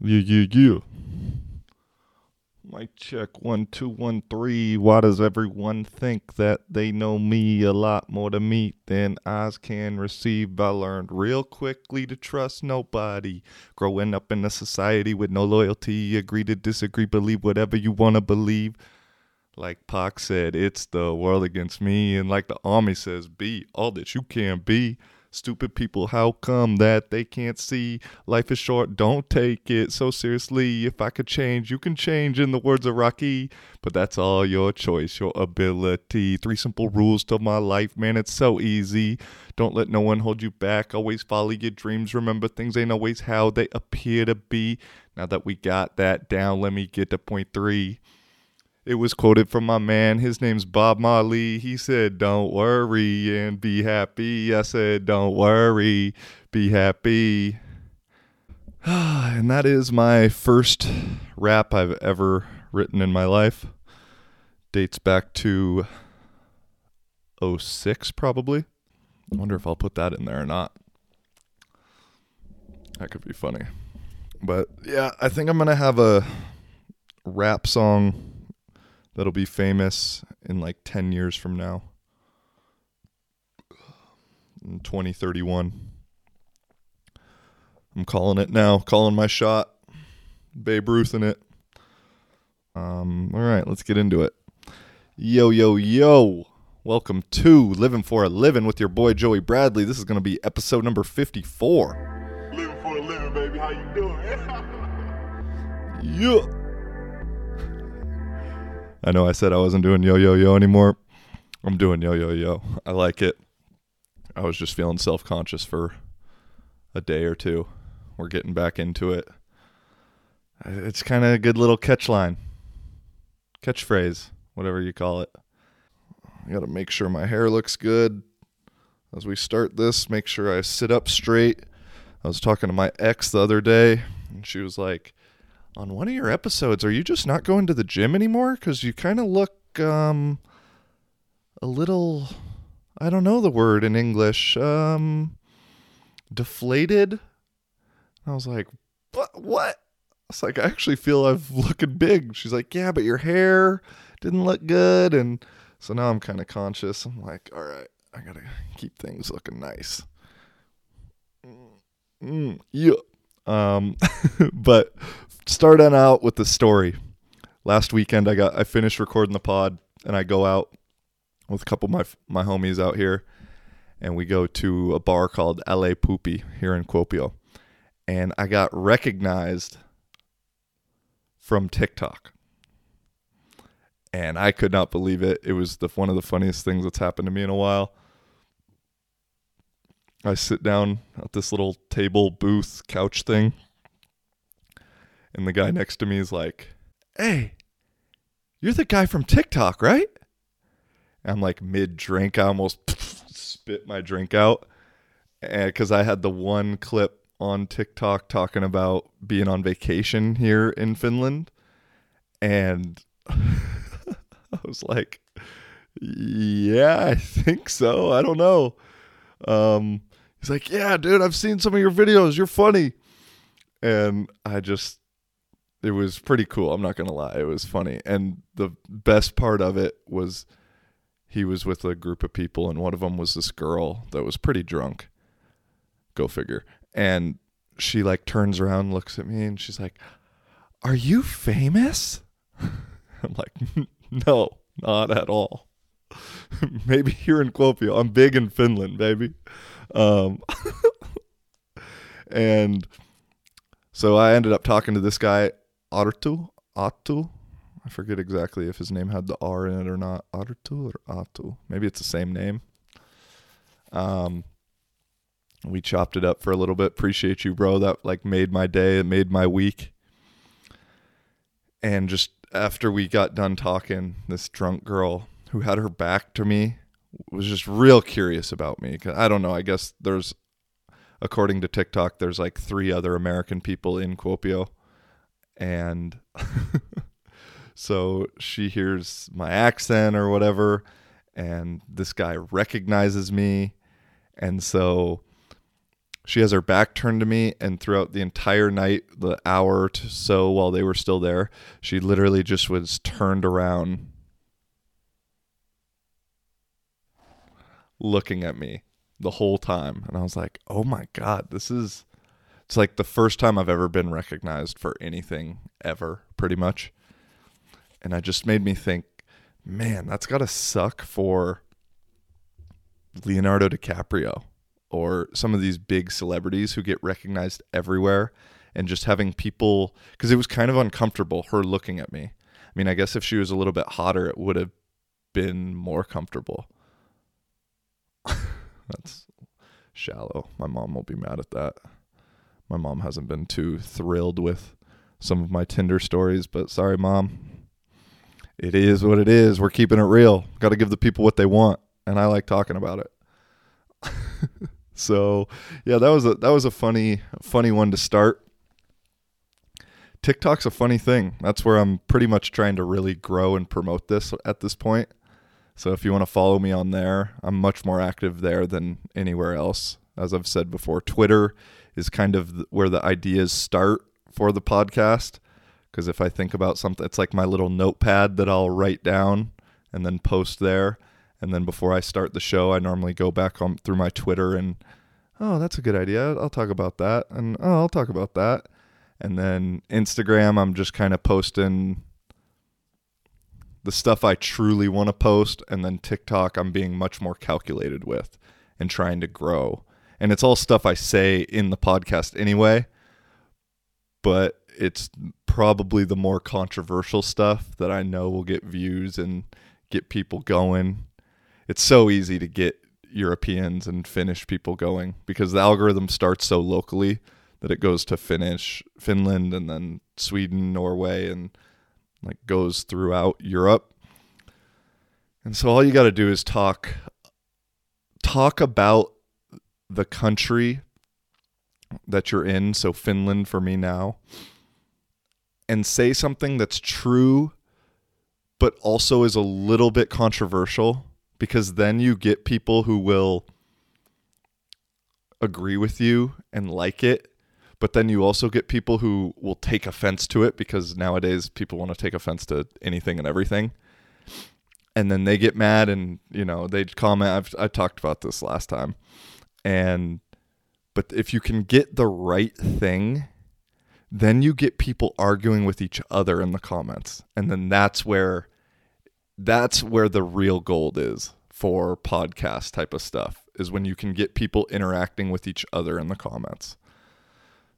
Yeah, yeah, yeah. Mic check one, two, one, three. Why does everyone think that they know me a lot more to me than eyes can receive? I learned real quickly to trust nobody. Growing up in a society with no loyalty, agree to disagree, believe whatever you want to believe. Like Pac said, it's the world against me. And like the army says, be all that you can be. Stupid people, how come that they can't see? Life is short, don't take it so seriously. If I could change, you can change, in the words of Rocky. But that's all your choice, your ability. Three simple rules to my life, man, it's so easy. Don't let no one hold you back. Always follow your dreams. Remember, things ain't always how they appear to be. Now that we got that down, let me get to point three. It was quoted from my man. His name's Bob Marley. He said, Don't worry and be happy. I said, Don't worry, be happy. and that is my first rap I've ever written in my life. Dates back to 06, probably. I wonder if I'll put that in there or not. That could be funny. But yeah, I think I'm going to have a rap song that'll be famous in like 10 years from now. In 2031. I'm calling it now, calling my shot. Babe Ruth in it. Um, all right, let's get into it. Yo, yo, yo. Welcome to Living for a Living with your boy Joey Bradley. This is going to be episode number 54. Living for a living, baby. How you doing? Yeah. I know I said I wasn't doing yo yo yo anymore. I'm doing yo yo yo. I like it. I was just feeling self conscious for a day or two. We're getting back into it. It's kind of a good little catch line, catchphrase, whatever you call it. I got to make sure my hair looks good as we start this. Make sure I sit up straight. I was talking to my ex the other day, and she was like, on one of your episodes, are you just not going to the gym anymore? Because you kind of look um, a little, I don't know the word in English, um, deflated. I was like, what? What? It's like I actually feel I've looking big. She's like, yeah, but your hair didn't look good, and so now I'm kind of conscious. I'm like, all right, I gotta keep things looking nice. Mm, yeah. Um, but starting out with the story. Last weekend, I got I finished recording the pod, and I go out with a couple of my my homies out here, and we go to a bar called La Poopy here in Kuopio, and I got recognized from TikTok, and I could not believe it. It was the one of the funniest things that's happened to me in a while. I sit down at this little table booth couch thing and the guy next to me is like, "Hey, you're the guy from TikTok, right?" And I'm like mid drink, I almost spit my drink out, because I had the one clip on TikTok talking about being on vacation here in Finland, and I was like, "Yeah, I think so. I don't know." Um, he's like, "Yeah, dude, I've seen some of your videos. You're funny." And I just it was pretty cool. I'm not gonna lie, it was funny, and the best part of it was he was with a group of people, and one of them was this girl that was pretty drunk. Go figure. And she like turns around, looks at me, and she's like, "Are you famous?" I'm like, "No, not at all. Maybe here in Kuopio. I'm big in Finland, baby." Um, and so I ended up talking to this guy Artu, Atu. I forget exactly if his name had the R in it or not. Artu or Atu. Maybe it's the same name. Um, we chopped it up for a little bit. Appreciate you, bro. That like made my day. It made my week. And just after we got done talking, this drunk girl who had her back to me was just real curious about me. I don't know. I guess there's, according to TikTok, there's like three other American people in Kuopio and so she hears my accent or whatever and this guy recognizes me and so she has her back turned to me, and throughout the entire night, the hour or so while they were still there, she literally just was turned around looking at me the whole time. And I was like, oh my God, this is. It's like the first time I've ever been recognized for anything ever, pretty much. And I just made me think, man, that's got to suck for Leonardo DiCaprio or some of these big celebrities who get recognized everywhere and just having people because it was kind of uncomfortable her looking at me. I mean, I guess if she was a little bit hotter, it would have been more comfortable. That's shallow. My mom won't be mad at that. My mom hasn't been too thrilled with some of my Tinder stories, but sorry, mom. It is what it is. We're keeping it real. Got to give the people what they want, and I like talking about it. so, yeah, that was a that was a funny funny one to start. TikTok's a funny thing. That's where I'm pretty much trying to really grow and promote this at this point. So if you want to follow me on there, I'm much more active there than anywhere else. As I've said before, Twitter is kind of where the ideas start for the podcast. Because if I think about something, it's like my little notepad that I'll write down and then post there. And then before I start the show, I normally go back on through my Twitter and, oh, that's a good idea. I'll talk about that. And oh, I'll talk about that. And then Instagram, I'm just kind of posting the stuff I truly want to post, and then TikTok I'm being much more calculated with and trying to grow. And it's all stuff I say in the podcast anyway, but it's probably the more controversial stuff that I know will get views and get people going. It's so easy to get Europeans and Finnish people going because the algorithm starts so locally that it goes to Finnish, Finland, and then Sweden, Norway, and like goes throughout Europe. And so all you got to do is talk talk about the country that you're in, so Finland for me now, and say something that's true but also is a little bit controversial because then you get people who will agree with you and like it but then you also get people who will take offense to it because nowadays people want to take offense to anything and everything. And then they get mad and, you know, they comment. I've, I talked about this last time. And, but if you can get the right thing, then you get people arguing with each other in the comments. And then that's where, that's where the real gold is for podcast type of stuff is when you can get people interacting with each other in the comments.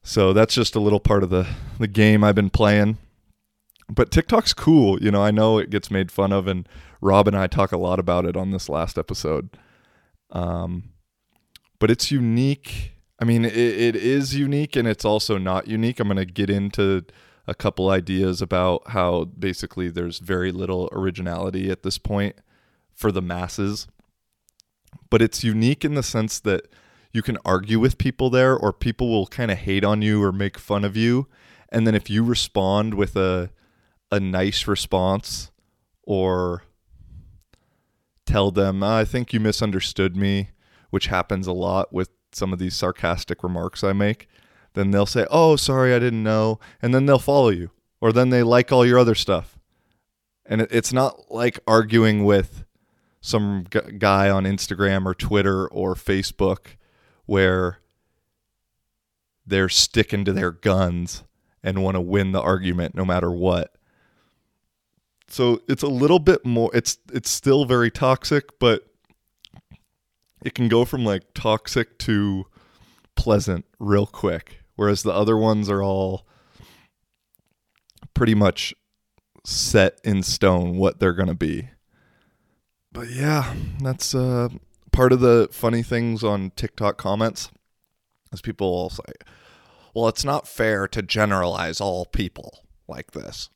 So that's just a little part of the the game I've been playing. But TikTok's cool, you know. I know it gets made fun of, and Rob and I talk a lot about it on this last episode. Um, but it's unique. I mean, it, it is unique, and it's also not unique. I'm going to get into a couple ideas about how basically there's very little originality at this point for the masses. But it's unique in the sense that you can argue with people there or people will kind of hate on you or make fun of you. And then if you respond with a a nice response or tell them ah, i think you misunderstood me which happens a lot with some of these sarcastic remarks i make then they'll say oh sorry i didn't know and then they'll follow you or then they like all your other stuff. And it's not like arguing with some guy on Instagram or Twitter or Facebook where they're sticking to their guns and want to win the argument no matter what. So it's a little bit more it's it's still very toxic, but it can go from like toxic to pleasant real quick. Whereas the other ones are all pretty much set in stone what they're going to be. But yeah, that's uh part of the funny things on TikTok comments is people will say, well, it's not fair to generalize all people like this.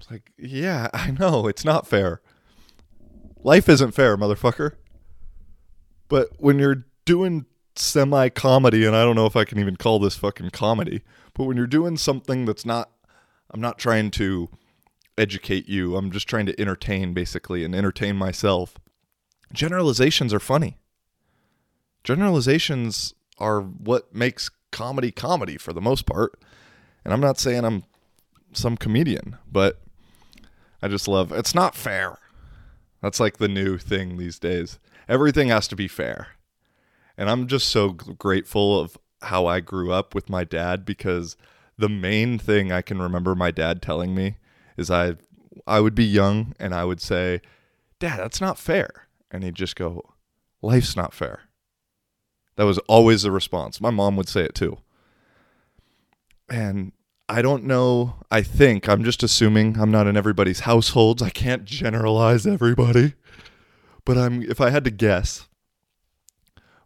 It's like, yeah, I know, it's not fair. Life isn't fair, motherfucker. But when you're doing semi comedy, and I don't know if I can even call this fucking comedy, but when you're doing something that's not, I'm not trying to educate you, I'm just trying to entertain basically and entertain myself generalizations are funny. Generalizations are what makes comedy comedy for the most part. And I'm not saying I'm some comedian, but I just love it's not fair. That's like the new thing these days. Everything has to be fair. And I'm just so grateful of how I grew up with my dad because the main thing I can remember my dad telling me is I I would be young and I would say, "Dad, that's not fair." And he'd just go, "Life's not fair." That was always the response. My mom would say it too. And I don't know. I think I'm just assuming I'm not in everybody's households. I can't generalize everybody. But I'm if I had to guess,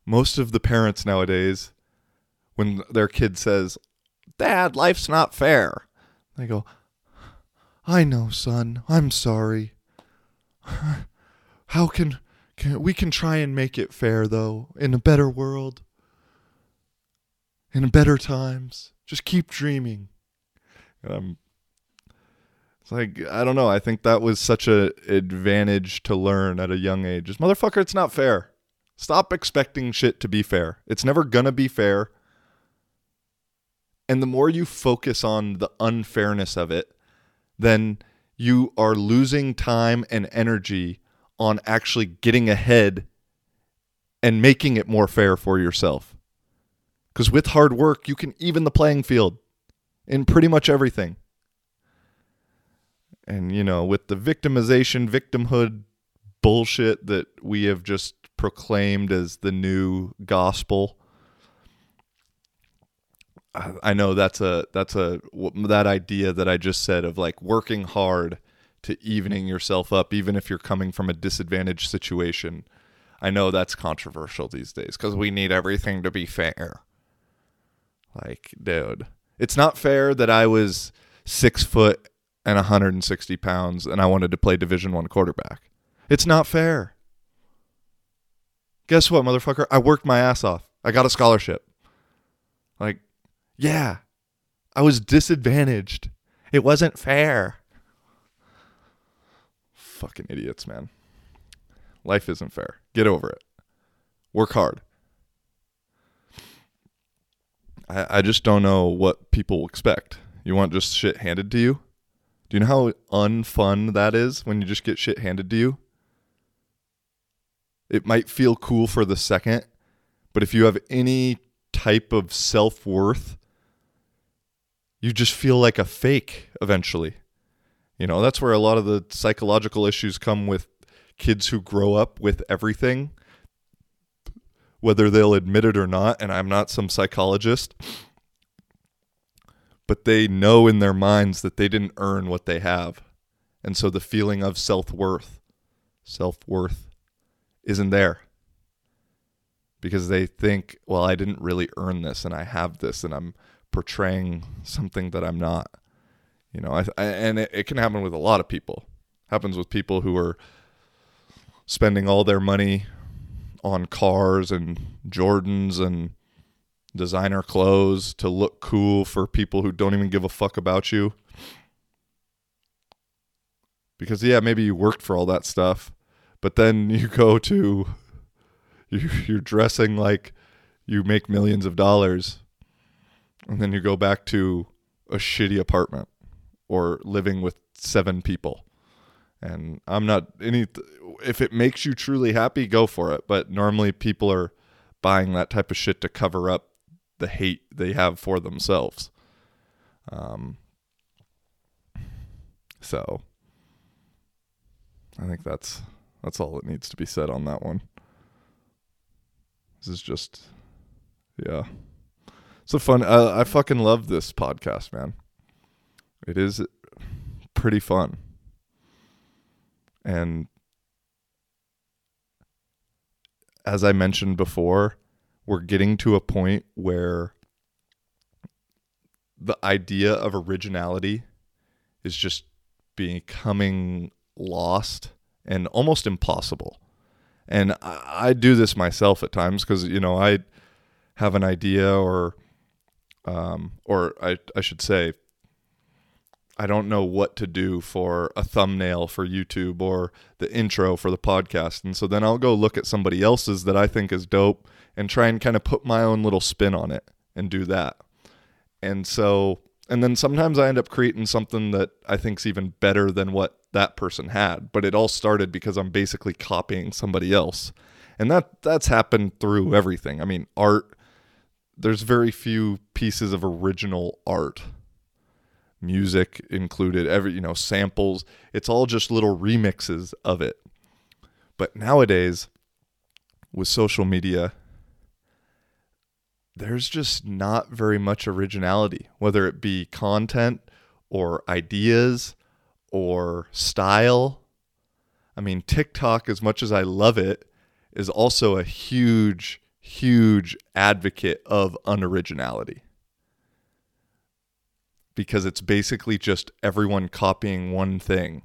most of the parents nowadays when their kid says, "Dad, life's not fair." They go, "I know, son. I'm sorry. How can we can try and make it fair though in a better world. In better times. Just keep dreaming." Um, it's like I don't know. I think that was such a advantage to learn at a young age. Just motherfucker, it's not fair. Stop expecting shit to be fair. It's never gonna be fair. And the more you focus on the unfairness of it, then you are losing time and energy on actually getting ahead and making it more fair for yourself. Because with hard work, you can even the playing field in pretty much everything. And, you know, with the victimization, victimhood bullshit that we have just proclaimed as the new gospel. I know that's a that's a that idea that I just said of like working hard to evening yourself up even if you're coming from a disadvantaged situation. I know that's controversial these days cuz we need everything to be fair. Like, dude, it's not fair that I was 6 foot and 160 pounds and I wanted to play division 1 quarterback. It's not fair. Guess what, motherfucker? I worked my ass off. I got a scholarship. Like, yeah, I was disadvantaged. It wasn't fair. Fucking idiots, man. Life isn't fair. Get over it. Work hard. I, I just don't know what people expect. You want just shit handed to you? Do you know how unfun that is when you just get shit handed to you? It might feel cool for the second, but if you have any type of self worth, you just feel like a fake eventually. You know, that's where a lot of the psychological issues come with kids who grow up with everything, whether they'll admit it or not. And I'm not some psychologist, but they know in their minds that they didn't earn what they have. And so the feeling of self worth, self worth isn't there because they think, well, I didn't really earn this and I have this and I'm portraying something that I'm not. You know, I, I, and it, it can happen with a lot of people. Happens with people who are spending all their money on cars and Jordans and designer clothes to look cool for people who don't even give a fuck about you. Because yeah, maybe you worked for all that stuff, but then you go to you, you're dressing like you make millions of dollars and then you go back to a shitty apartment or living with seven people. And i'm not any if it makes you truly happy go for it. But normally people are buying that type of shit to cover up the hate they have for themselves. Um so i think that's that's all that needs to be said on that one. This is just yeah. It's a fun I, I fucking love this podcast man it is pretty fun. And as i mentioned before we're getting to a point where the idea of originality is just becoming lost and almost impossible. And I, I do this myself at times because you know I have an idea or um, or I, I should say I don't know what to do for a thumbnail for YouTube or the intro for the podcast. And so then I'll go look at somebody else's that I think is dope and try and kind of put my own little spin on it and do that. And so, and then sometimes I end up creating something that I think's even better than what that person had. But it all started because I'm basically copying somebody else. And that that's happened through everything. I mean, art there's very few pieces of original art music included every you know samples. It's all just little remixes of it. But nowadays with social media there's just not very much originality whether it be content or ideas or style. I mean tiktok as much as i love it is also a huge huge advocate of unoriginality because it's basically just everyone copying one thing.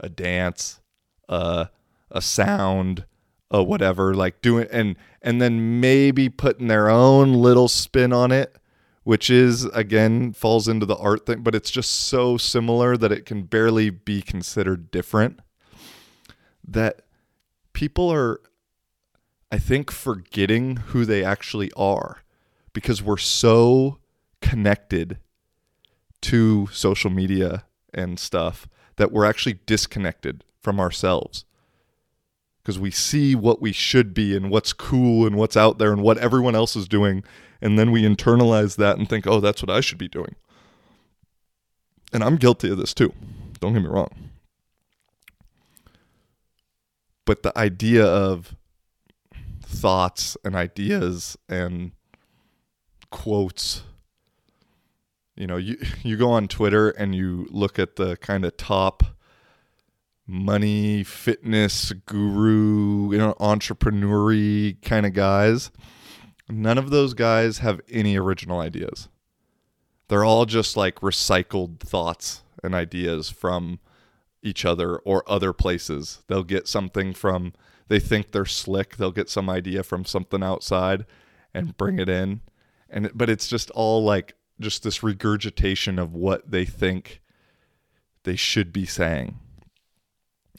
A dance a a sound a whatever like doing and and then maybe putting their own little spin on it which is again falls into the art thing but it's just so similar that it can barely be considered different that people are I think forgetting who they actually are because we're so connected to social media and stuff that we're actually disconnected from ourselves. Because we see what we should be and what's cool and what's out there and what everyone else is doing and then we internalize that and think oh that's what I should be doing. And I'm guilty of this too. Don't get me wrong. But the idea of thoughts and ideas and quotes you know you you go on Twitter and you look at the kind of top money fitness guru you know entrepreneur kind of guys none of those guys have any original ideas they're all just like recycled thoughts and ideas from each other or other places they'll get something from they think they're slick. They'll get some idea from something outside and bring it in. And but it's just all like just this regurgitation of what they think they should be saying.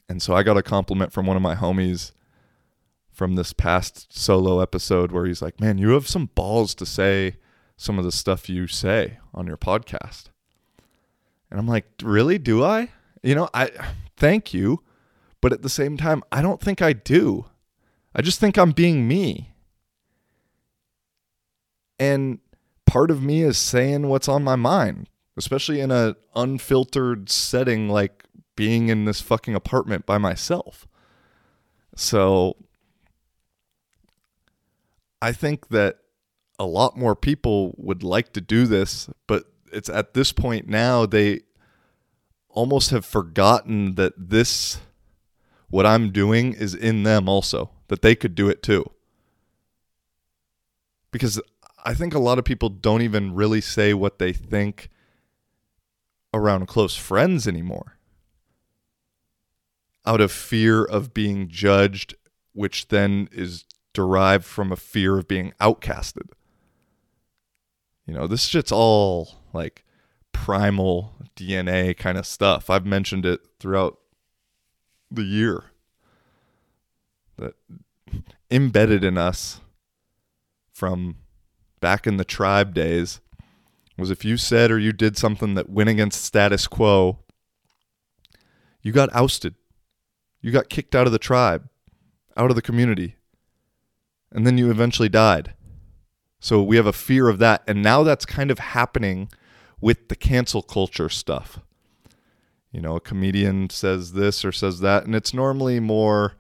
And so I got a compliment from one of my homies from this past solo episode where he's like, "Man, you have some balls to say some of the stuff you say on your podcast." And I'm like, "Really? Do I?" You know, I thank you. But at the same time, I don't think I do. I just think I'm being me. And part of me is saying what's on my mind, especially in a unfiltered setting like being in this fucking apartment by myself. So I think that a lot more people would like to do this, but it's at this point now they almost have forgotten that this what I'm doing is in them also, that they could do it too. Because I think a lot of people don't even really say what they think around close friends anymore out of fear of being judged, which then is derived from a fear of being outcasted. You know, this shit's all like primal DNA kind of stuff. I've mentioned it throughout the year that embedded in us from back in the tribe days was if you said or you did something that went against status quo, you got ousted. You got kicked out of the tribe, out of the community, and then you eventually died. So we have a fear of that. And now that's kind of happening with the cancel culture stuff you know, a comedian says this or says that, and it's normally more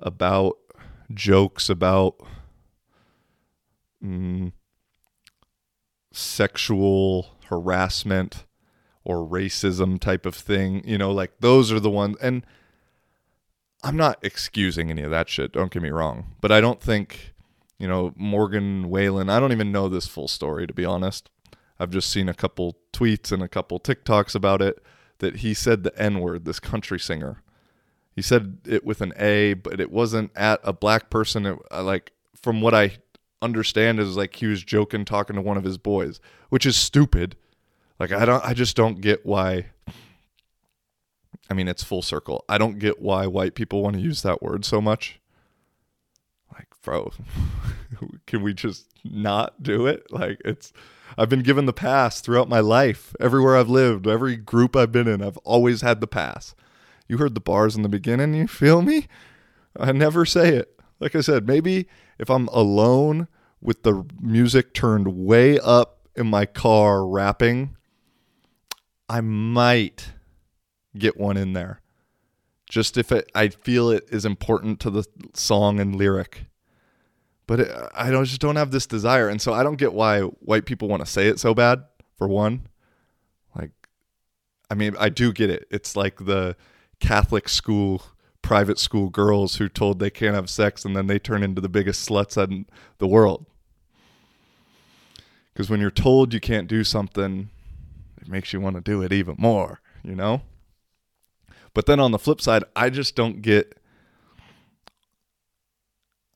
about jokes about mm, sexual harassment or racism type of thing. You know, like those are the ones. And I'm not excusing any of that shit. Don't get me wrong. But I don't think, you know, Morgan Wallen, I don't even know this full story, to be honest. I've just seen a couple tweets and a couple TikToks about it that he said the N word, this country singer. He said it with an A, but it wasn't at a black person. It, like, from what I understand, is like he was joking, talking to one of his boys, which is stupid. Like I don't I just don't get why I mean it's full circle. I don't get why white people want to use that word so much. Like, bro, can we just not do it? Like it's I've been given the pass throughout my life. Everywhere I've lived, every group I've been in, I've always had the pass. You heard the bars in the beginning, you feel me? I never say it. Like I said, maybe if I'm alone with the music turned way up in my car rapping, I might get one in there. Just if it, I feel it is important to the song and lyric. But it, I don't just don't have this desire, and so I don't get why white people want to say it so bad. For one, like, I mean, I do get it. It's like the Catholic school, private school girls who told they can't have sex, and then they turn into the biggest sluts in the world. Because when you're told you can't do something, it makes you want to do it even more, you know? But then on the flip side, I just don't get.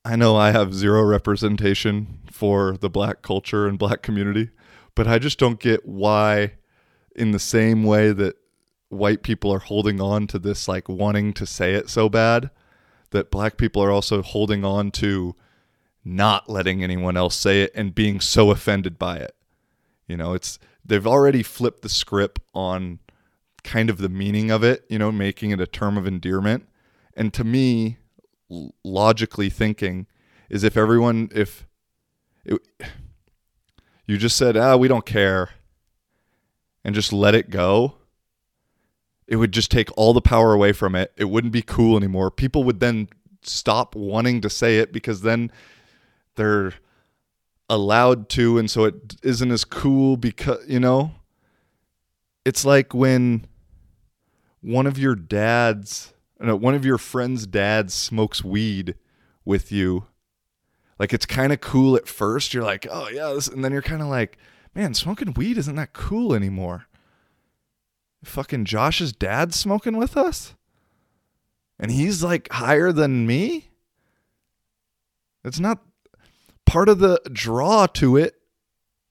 I know I have zero representation for the black culture and black community, but I just don't get why, in the same way that white people are holding on to this, like wanting to say it so bad, that black people are also holding on to not letting anyone else say it and being so offended by it. You know, it's they've already flipped the script on kind of the meaning of it, you know, making it a term of endearment. And to me, logically thinking, is if everyone, if it, you just said, ah, we don't care, and just let it go, it would just take all the power away from it. It wouldn't be cool anymore. People would then stop wanting to say it because then they're allowed to and so it isn't as cool because you know it's like when one of your dads no, one of your friends dads smokes weed with you like it's kind of cool at first you're like oh yeah and then you're kind of like man smoking weed isn't that cool anymore fucking josh's dad smoking with us and he's like higher than me it's not part of the draw to it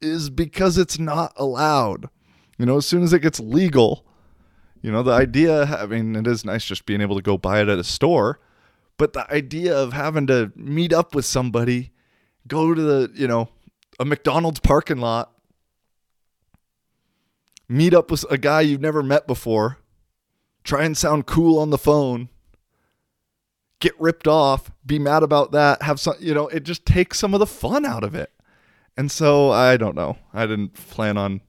is because it's not allowed. You know, as soon as it gets legal, you know, the idea, I mean, it is nice just being able to go buy it at a store, but the idea of having to meet up with somebody, go to the, you know, a McDonald's parking lot, meet up with a guy you've never met before, try and sound cool on the phone, get ripped off, be mad about that, have some, you know, it just takes some of the fun out of it. And so I don't know. I didn't plan on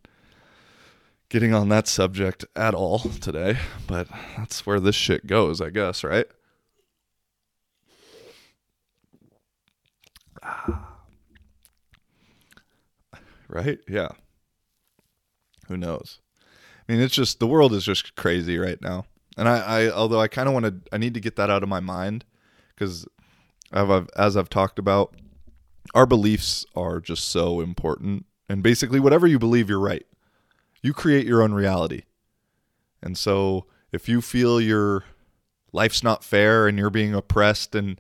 getting on that subject at all today, but that's where this shit goes, I guess, right? Right? Yeah. Who knows? I mean, it's just the world is just crazy right now. And I, I although I kind of want to, I need to get that out of my mind because, as I've talked about, our beliefs are just so important. And basically, whatever you believe, you're right. You create your own reality. And so, if you feel your life's not fair and you're being oppressed and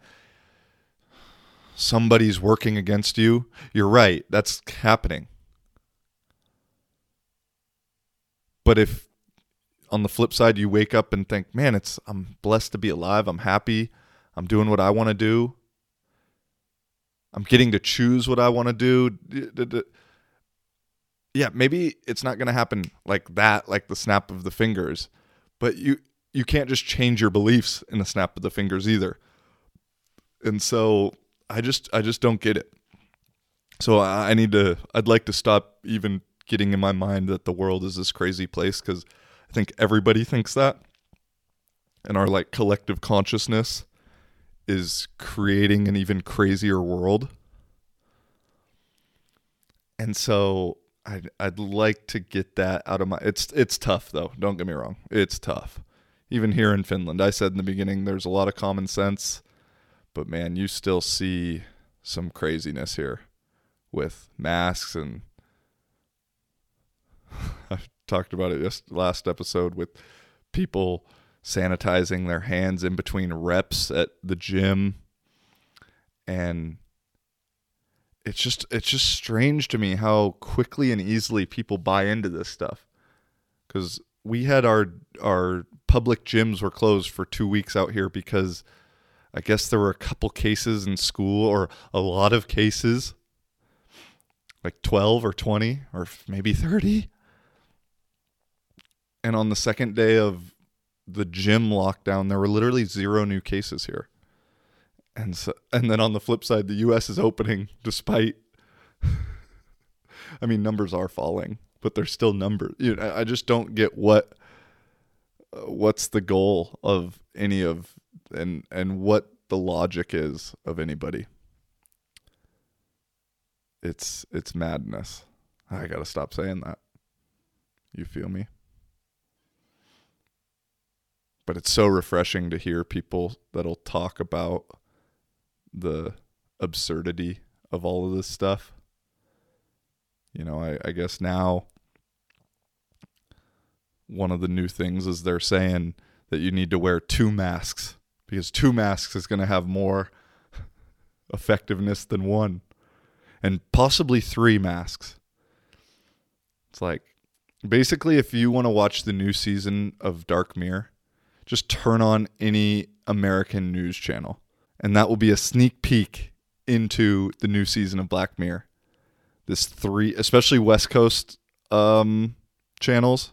somebody's working against you, you're right. That's happening. But if on the flip side you wake up and think, "Man, it's I'm blessed to be alive. I'm happy. I'm doing what I want to do. I'm getting to choose what I want to do." Yeah, maybe it's not going to happen like that, like the snap of the fingers, but you you can't just change your beliefs in the snap of the fingers either. And so I just I just don't get it. So I, I need to I'd like to stop even getting in my mind that the world is this crazy place cuz I think everybody thinks that. And our like collective consciousness is creating an even crazier world. And so I'd I'd like to get that out of my it's it's tough though, don't get me wrong. It's tough. Even here in Finland, I said in the beginning there's a lot of common sense, but man, you still see some craziness here with masks and talked about it just last episode with people sanitizing their hands in between reps at the gym and it's just it's just strange to me how quickly and easily people buy into this stuff because we had our our public gyms were closed for two weeks out here because I guess there were a couple cases in school or a lot of cases, like twelve or twenty or maybe thirty. And on the second day of the gym lockdown, there were literally zero new cases here. And so, and then on the flip side, the U.S. is opening despite. I mean, numbers are falling, but they're still numbers. You know, I just don't get what uh, what's the goal of any of and and what the logic is of anybody. It's it's madness. I got to stop saying that. You feel me? But it's so refreshing to hear people that'll talk about the absurdity of all of this stuff. You know, I, I guess now one of the new things is they're saying that you need to wear two masks because two masks is going to have more effectiveness than one and possibly three masks. It's like basically if you want to watch the new season of Dark Mirror, just turn on any American news channel and that will be a sneak peek into the new season of Black Mirror. This three, especially West Coast um, channels,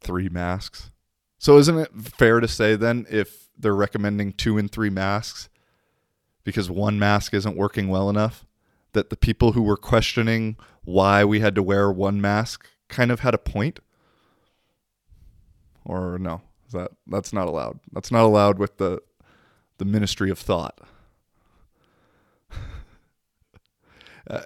three masks. So isn't it fair to say then if they're recommending two and three masks because one mask isn't working well enough that the people who were questioning why we had to wear one mask kind of had a point? Or no? Is that that's not allowed. That's not allowed with the the ministry of thought. uh,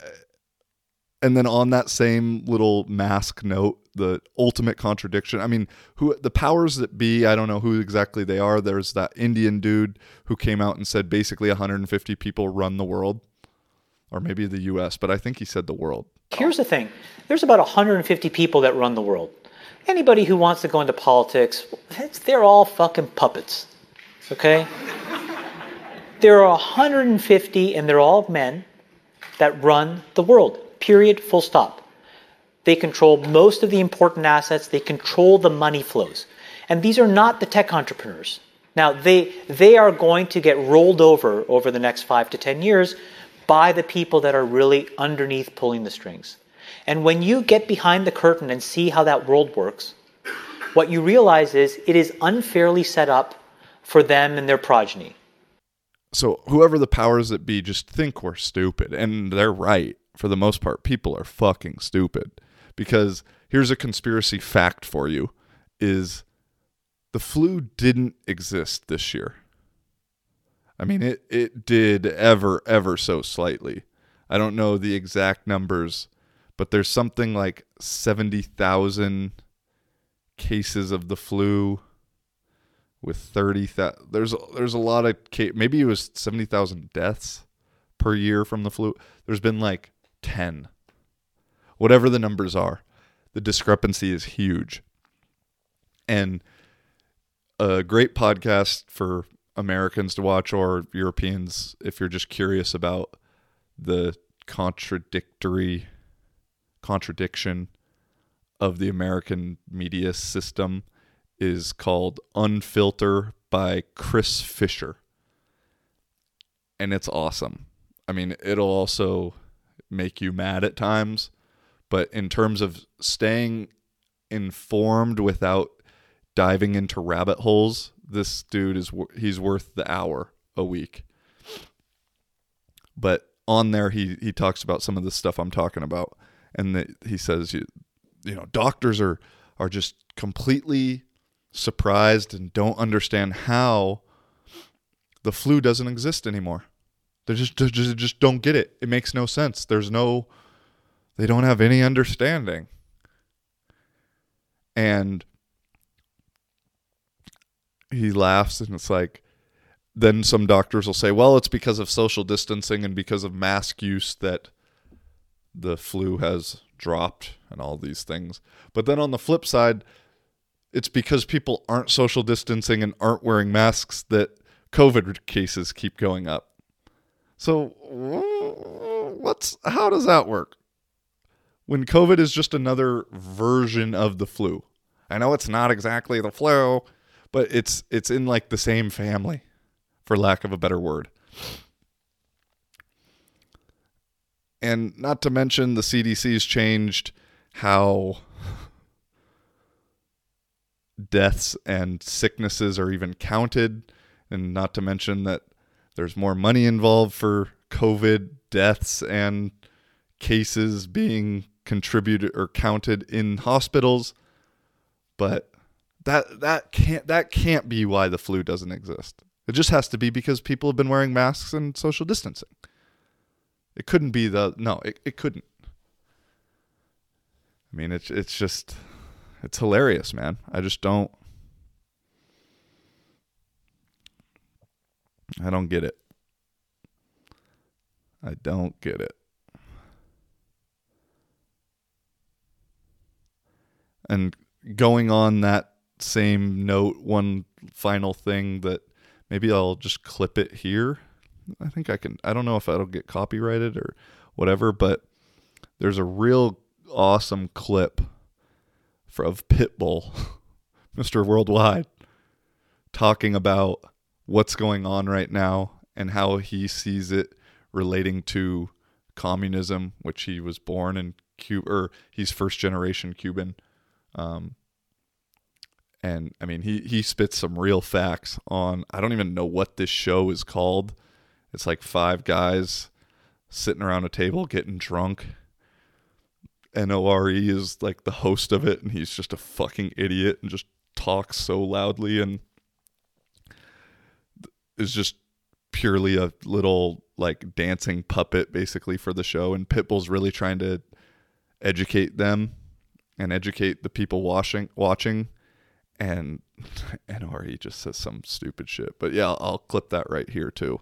and then on that same little mask note, the ultimate contradiction. I mean, who the powers that be? I don't know who exactly they are. There's that Indian dude who came out and said basically 150 people run the world, or maybe the U.S., but I think he said the world. Here's the thing: there's about 150 people that run the world. Anybody who wants to go into politics, they're all fucking puppets. Okay? there are 150, and they're all men that run the world. Period. Full stop. They control most of the important assets, they control the money flows. And these are not the tech entrepreneurs. Now, they, they are going to get rolled over over the next five to 10 years by the people that are really underneath pulling the strings. And when you get behind the curtain and see how that world works, what you realize is it is unfairly set up for them and their progeny. So, whoever the powers that be just think we're stupid. And they're right. For the most part, people are fucking stupid. Because here's a conspiracy fact for you is the flu didn't exist this year. I mean, it, it did ever, ever so slightly. I don't know the exact numbers but there's something like 70,000 cases of the flu with 30,000 there's there's a lot of maybe it was 70,000 deaths per year from the flu. There's been like 10 whatever the numbers are the discrepancy is huge. And a great podcast for Americans to watch or Europeans if you're just curious about the contradictory contradiction of the American media system is called Unfilter by Chris Fisher. And it's awesome. I mean, it'll also make you mad at times, but in terms of staying informed without diving into rabbit holes, this dude is he's worth the hour a week. But on there he he talks about some of the stuff I'm talking about and he says you, you know doctors are are just completely surprised and don't understand how the flu doesn't exist anymore. They just, just just don't get it. It makes no sense. There's no they don't have any understanding. And he laughs and it's like then some doctors will say, "Well, it's because of social distancing and because of mask use that the flu has dropped and all these things. But then on the flip side, it's because people aren't social distancing and aren't wearing masks that COVID cases keep going up. So what's how does that work? when COVID is just another version of the flu. I know it's not exactly the flu, but it's it's in like the same family, for lack of a better word. And not to mention the CDC's changed how deaths and sicknesses are even counted, and not to mention that there's more money involved for COVID deaths and cases being contributed or counted in hospitals. But that that can't that can't be why the flu doesn't exist. It just has to be because people have been wearing masks and social distancing. It couldn't be the no, it, it couldn't. I mean it's it's just it's hilarious, man. I just don't I don't get it. I don't get it. And going on that same note, one final thing that maybe I'll just clip it here. I think I can. I don't know if that'll get copyrighted or whatever, but there's a real awesome clip of Pitbull, Mr. Worldwide, talking about what's going on right now and how he sees it relating to communism, which he was born in Cuba, or he's first generation Cuban. Um, and I mean, he he spits some real facts on. I don't even know what this show is called. It's like five guys sitting around a table getting drunk. Nore is like the host of it, and he's just a fucking idiot and just talks so loudly and is just purely a little like dancing puppet basically for the show and Pitbull's really trying to educate them and educate the people watching watching and Nore just says some stupid shit. But yeah, I'll, I'll clip that right here too.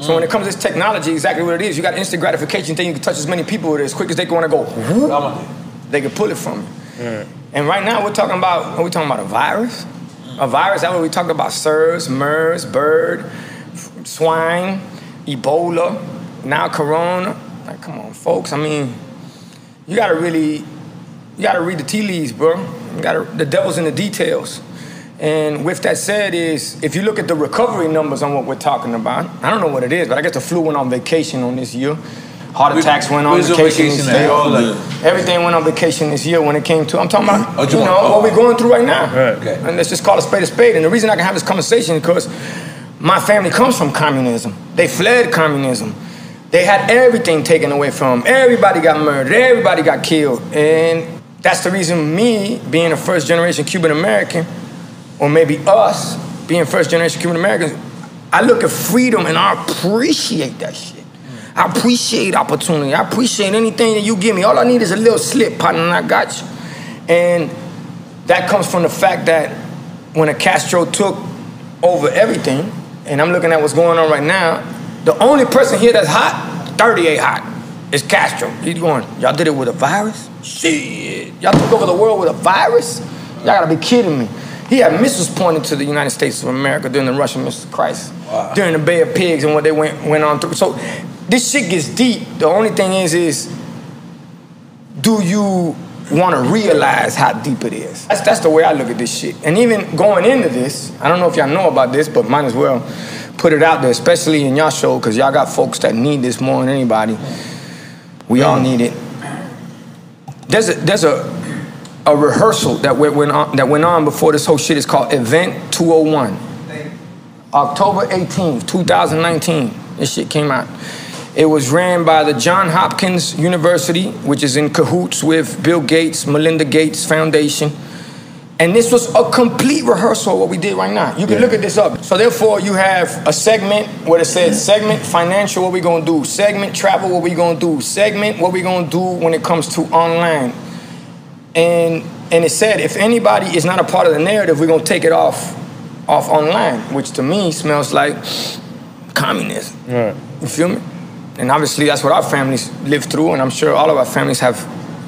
So when it comes to this technology, exactly what it is, you got instant gratification thing. You can touch as many people with it as quick as they want to go. whoop, they can pull it from you. And right now we're talking about, are we talking about a virus? A virus, that what we talked about SARS, MERS, bird, swine, Ebola, now Corona. Like, come on, folks. I mean, you gotta really, you gotta read the tea leaves, bro. You gotta, the devil's in the details. And with that said, is if you look at the recovery numbers on what we're talking about, I don't know what it is, but I guess the flu went on vacation on this year. Heart attacks went on vacation, vacation this year. All of Everything went on vacation this year when it came to. I'm talking about Oh, you you know want- what oh. we're going through right now. Okay. And let's just call a spade a spade. And the reason I can have this conversation is because my family comes from communism. They fled communism. They had everything taken away from them. Everybody got murdered. Everybody got killed. And that's the reason me, being a first generation Cuban American, or maybe us, being first generation Cuban Americans, I look at freedom and I appreciate that shit. I appreciate opportunity. I appreciate anything that you give me. All I need is a little slip, partner, and I got you. And that comes from the fact that when a Castro took over everything, and I'm looking at what's going on right now, the only person here that's hot, 38 hot, is Castro. He's going, y'all did it with a virus? Shit. Y'all took over the world with a virus? Y'all gotta be kidding me. He had missiles pointed to the United States of America during the Russian missile crisis, during the Bay of Pigs and what they went, went on through. So this shit gets deep. The only thing is, is do you want to realize how deep it is? That's, that's the way I look at this shit. And even going into this, I don't know if y'all know about this, but might as well put it out there, especially in y'all show, because y'all got folks that need this more than anybody. We all mm. need it. There's a, there's a, a rehearsal that went, went on, that went on before this whole shit is called Event 201. October 18th, 2019, this shit came out. It was ran by the John Hopkins University, which is in cahoots with Bill Gates, Melinda Gates Foundation. And this was a complete rehearsal of what we did right now. You can look at this up. So therefore, you have a segment where it says segment financial, what we gonna do? Segment travel, what we gonna do? Segment, what we gonna do when it comes to online? And and it said if anybody is not a part of the narrative, we're gonna take it off off online, which to me smells like communism. You feel me? And obviously that's what our families live through, and I'm sure all of our families have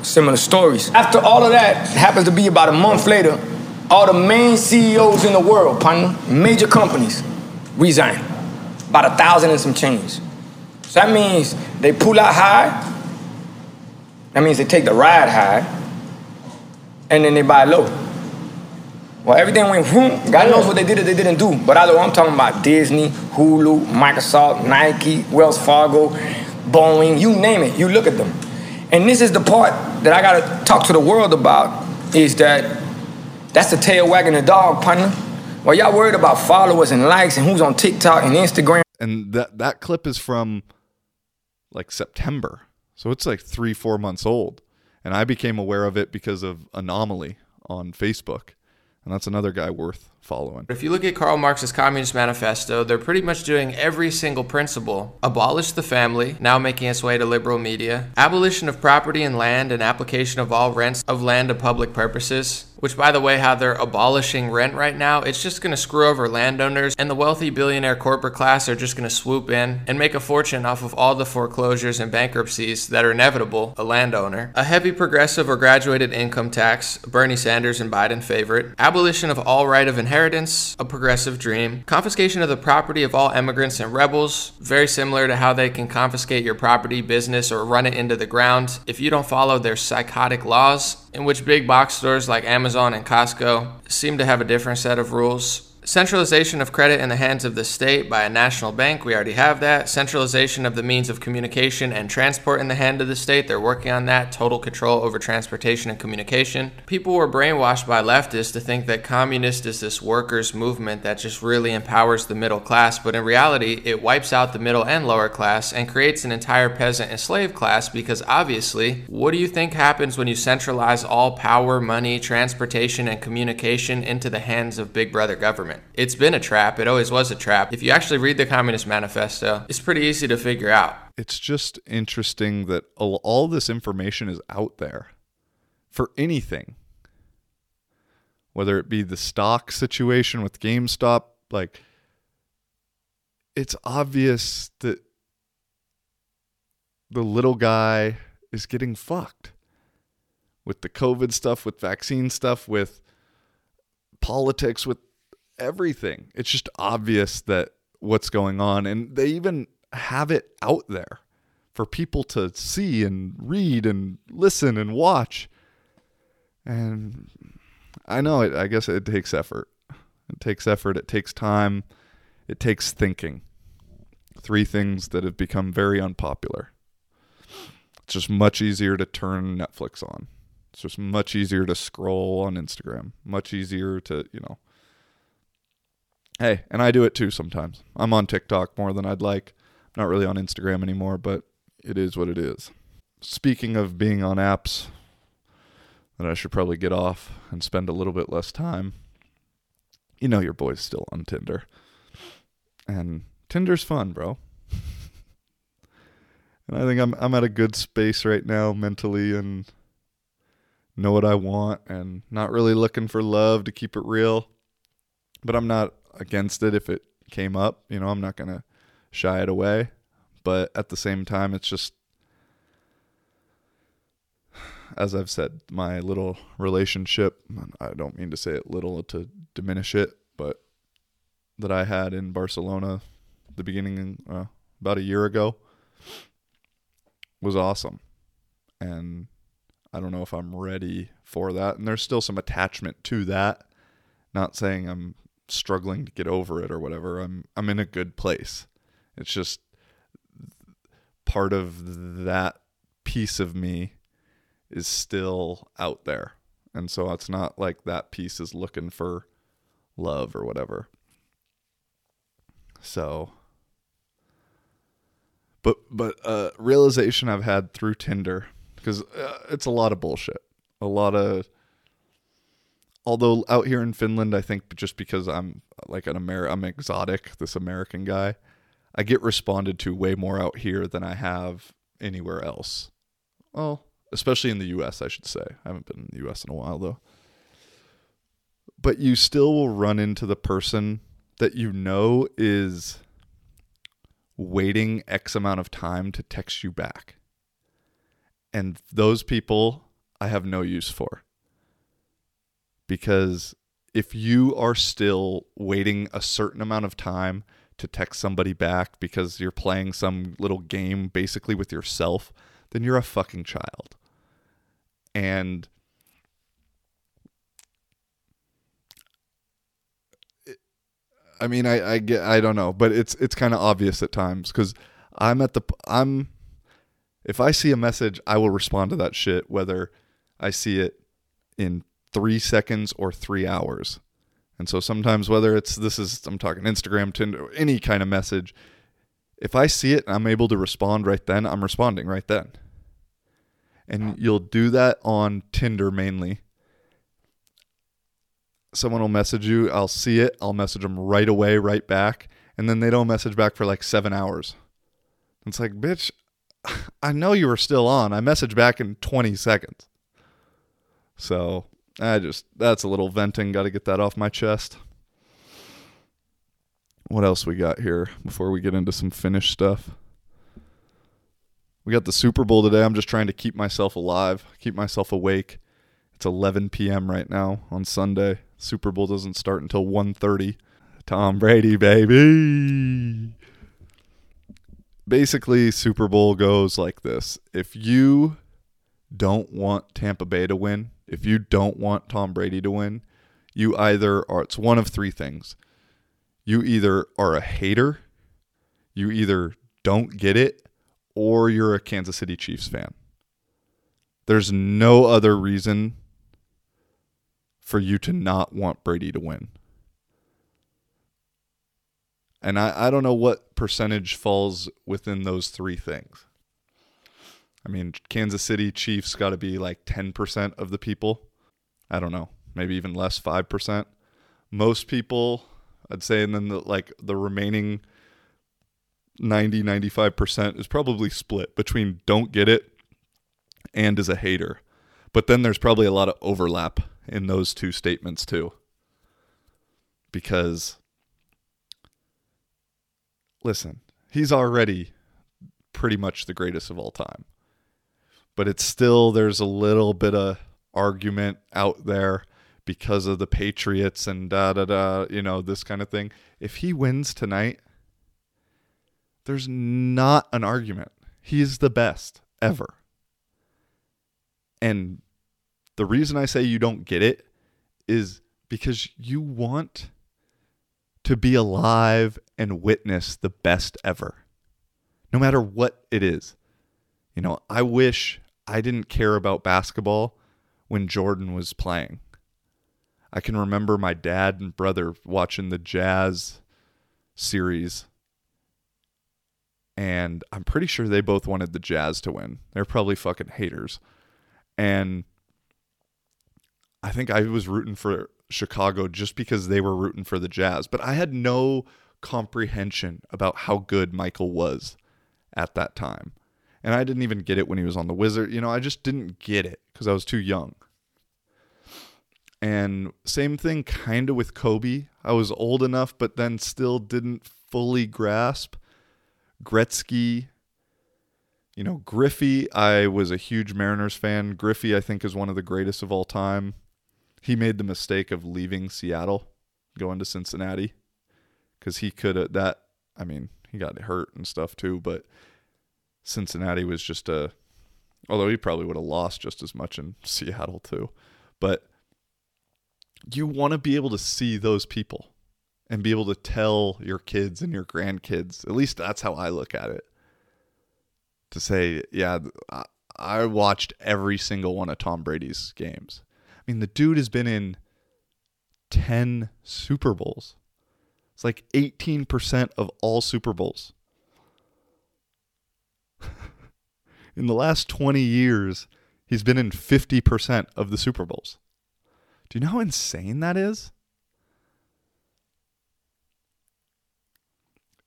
similar stories. After all of that, happens to be about a month later, all the main CEOs in the world, partner, major companies, resign. About a thousand and some change. So that means they pull out high, That means they take the ride high and then they buy low. Well, everything went whoom. God knows what they did or they didn't do. But I, know I'm talking about Disney, Hulu, Microsoft, Nike, Wells Fargo, Boeing, you name it. You look at them. And this is the part that I gotta talk to the world about is that that's the tail wagging the dog, partner. While y'all worried about followers and likes and who's on TikTok and Instagram. And that that clip is from like September. So it's like 3 4 months old. And I became aware of it because of Anomaly on Facebook. And that's another guy worth following. If you look at Karl Marx's Communist Manifesto, they're pretty much doing every single principle. Abolish the family, now making its way to liberal media. Abolition of property and land and application of all rents of land to public purposes which by the way how they're abolishing rent right now it's just going to screw over landowners and the wealthy billionaire corporate class are just going to swoop in and make a fortune off of all the foreclosures and bankruptcies that are inevitable a landowner a heavy progressive or graduated income tax bernie sanders and biden favorite abolition of all right of inheritance a progressive dream confiscation of the property of all emigrants and rebels very similar to how they can confiscate your property business or run it into the ground if you don't follow their psychotic laws in which big box stores like Amazon and Costco seem to have a different set of rules. Centralization of credit in the hands of the state by a national bank, we already have that. Centralization of the means of communication and transport in the hand of the state, they're working on that. Total control over transportation and communication. People were brainwashed by leftists to think that communist is this workers' movement that just really empowers the middle class, but in reality, it wipes out the middle and lower class and creates an entire peasant and slave class because obviously, what do you think happens when you centralize all power, money, transportation, and communication into the hands of big brother government? It's been a trap. It always was a trap. If you actually read the Communist Manifesto, it's pretty easy to figure out. It's just interesting that all, all this information is out there for anything. Whether it be the stock situation with GameStop, like it's obvious that the little guy is getting fucked with the COVID stuff, with vaccine stuff, with politics, with everything. It's just obvious that what's going on. And they even have it out there for people to see and read and listen and watch. And I know it, I guess it takes effort. It takes effort, it takes time, it takes thinking. Three things that have become very unpopular. It's just much easier to turn Netflix on. It's just much easier to scroll on Instagram. Much easier to, you know, Hey, and I do it too sometimes. I'm on TikTok more than I'd like. I'm not really on Instagram anymore, but it is what it is. Speaking of being on apps that I should probably get off and spend a little bit less time, you know your boy's still on Tinder. And Tinder's fun, bro. and I think I'm I'm at a good space right now mentally and know what I want and not really looking for love to keep it real. But I'm not against it if it came up. You know, I'm not to shy it away. But at the same time, it's just, as I've said, my little relationship, I don't mean to say it little to diminish it, but that I had in Barcelona the beginning, uh, about a year ago, was awesome. And I don't know if I'm ready for that. And there's still some attachment to that. Not saying I'm struggling to get over it or whatever. I'm I'm in a good place. It's just part of that piece of me is still out there. And so it's not like that piece is looking for love or whatever. So but but uh realization I've had through Tinder because uh, it's a lot of bullshit. A lot of although out here in Finland, I think just because I'm like an Amer, I'm exotic, this American guy, I get responded to way more out here than I have anywhere else. Well, especially in the U.S., I should say. I haven't been in the U.S. in a while though. But you still will run into the person that you know is waiting X amount of time to text you back. And those people I have no use for because if you are still waiting a certain amount of time to text somebody back because you're playing some little game basically with yourself, then you're a fucking child. and I mean, I, I get, I don't know, but it's it's kind of obvious at times because I'm at the, I'm, if I see a message, I will respond to that shit whether I see it in three seconds or three hours. And so sometimes whether it's this is I'm talking Instagram, Tinder, any kind of message, if I see it and I'm able to respond right then, I'm responding right then. And you'll do that on Tinder mainly someone will message you, I'll see it, I'll message them right away, right back, and then they don't message back for like seven hours. It's like, bitch, I know you were still on. I messaged back in 20 seconds. So I just, that's a little venting. Got to get that off my chest. What else we got here before we get into some finished stuff? We got the Super Bowl today. I'm just trying to keep myself alive, keep myself awake. It's 11 p.m. right now on Sunday. Super Bowl doesn't start until 1:30. Tom Brady, baby. Basically, Super Bowl goes like this. If you don't want Tampa Bay to win, if you don't want Tom Brady to win, you either are it's one of three things. You either are a hater, you either don't get it, or you're a Kansas City Chiefs fan. There's no other reason for you to not want Brady to win. And I, I don't know what percentage falls within those three things. I mean, Kansas City Chiefs got to be like 10% of the people. I don't know, maybe even less, 5%. Most people, I'd say, and then the, like the remaining 90, 95% is probably split between don't get it and is a hater. But then there's probably a lot of overlap in those two statements too. Because listen, he's already pretty much the greatest of all time. But it's still there's a little bit of argument out there because of the Patriots and da da da, you know, this kind of thing. If he wins tonight, there's not an argument. He's the best ever. And the reason I say you don't get it is because you want to be alive and witness the best ever, no matter what it is. You know, I wish I didn't care about basketball when Jordan was playing. I can remember my dad and brother watching the Jazz series. And I'm pretty sure they both wanted the Jazz to win. They're probably fucking haters. And I think I was rooting for Chicago just because they were rooting for the Jazz, but I had no comprehension about how good Michael was at that time. And I didn't even get it when he was on the Wizard. You know, I just didn't get it because I was too young. And same thing kind of with Kobe. I was old enough, but then still didn't fully grasp. Gretzky, you know, Griffey, I was a huge Mariners fan. Griffey, I think, is one of the greatest of all time he made the mistake of leaving Seattle, going to Cincinnati, because he could have that. I mean, he got hurt and stuff too, but Cincinnati was just a. Although he probably would have lost just as much in Seattle too, but you want to be able to see those people and be able to tell your kids and your grandkids. At least that's how I look at it. To say, yeah, I watched every single one of Tom Brady's games I mean, the dude has been in 10 Super Bowls. It's like 18% of all Super Bowls. in the last 20 years, he's been in 50% of the Super Bowls. Do you know how insane that is?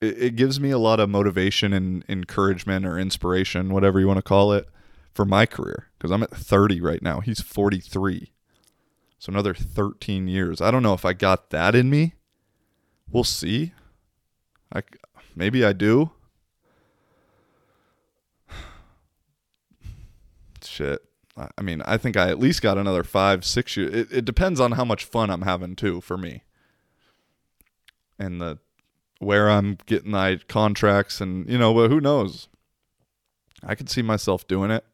It, it gives me a lot of motivation and encouragement or inspiration, whatever you want to call it, for my career because I'm at 30 right now. He's 43. So another 13 years. I don't know if I got that in me. We'll see. I maybe I do. Shit. I mean, I think I at least got another five, six years. It, it depends on how much fun I'm having too for me, and the where I'm getting my contracts, and you know, who knows? I could see myself doing it.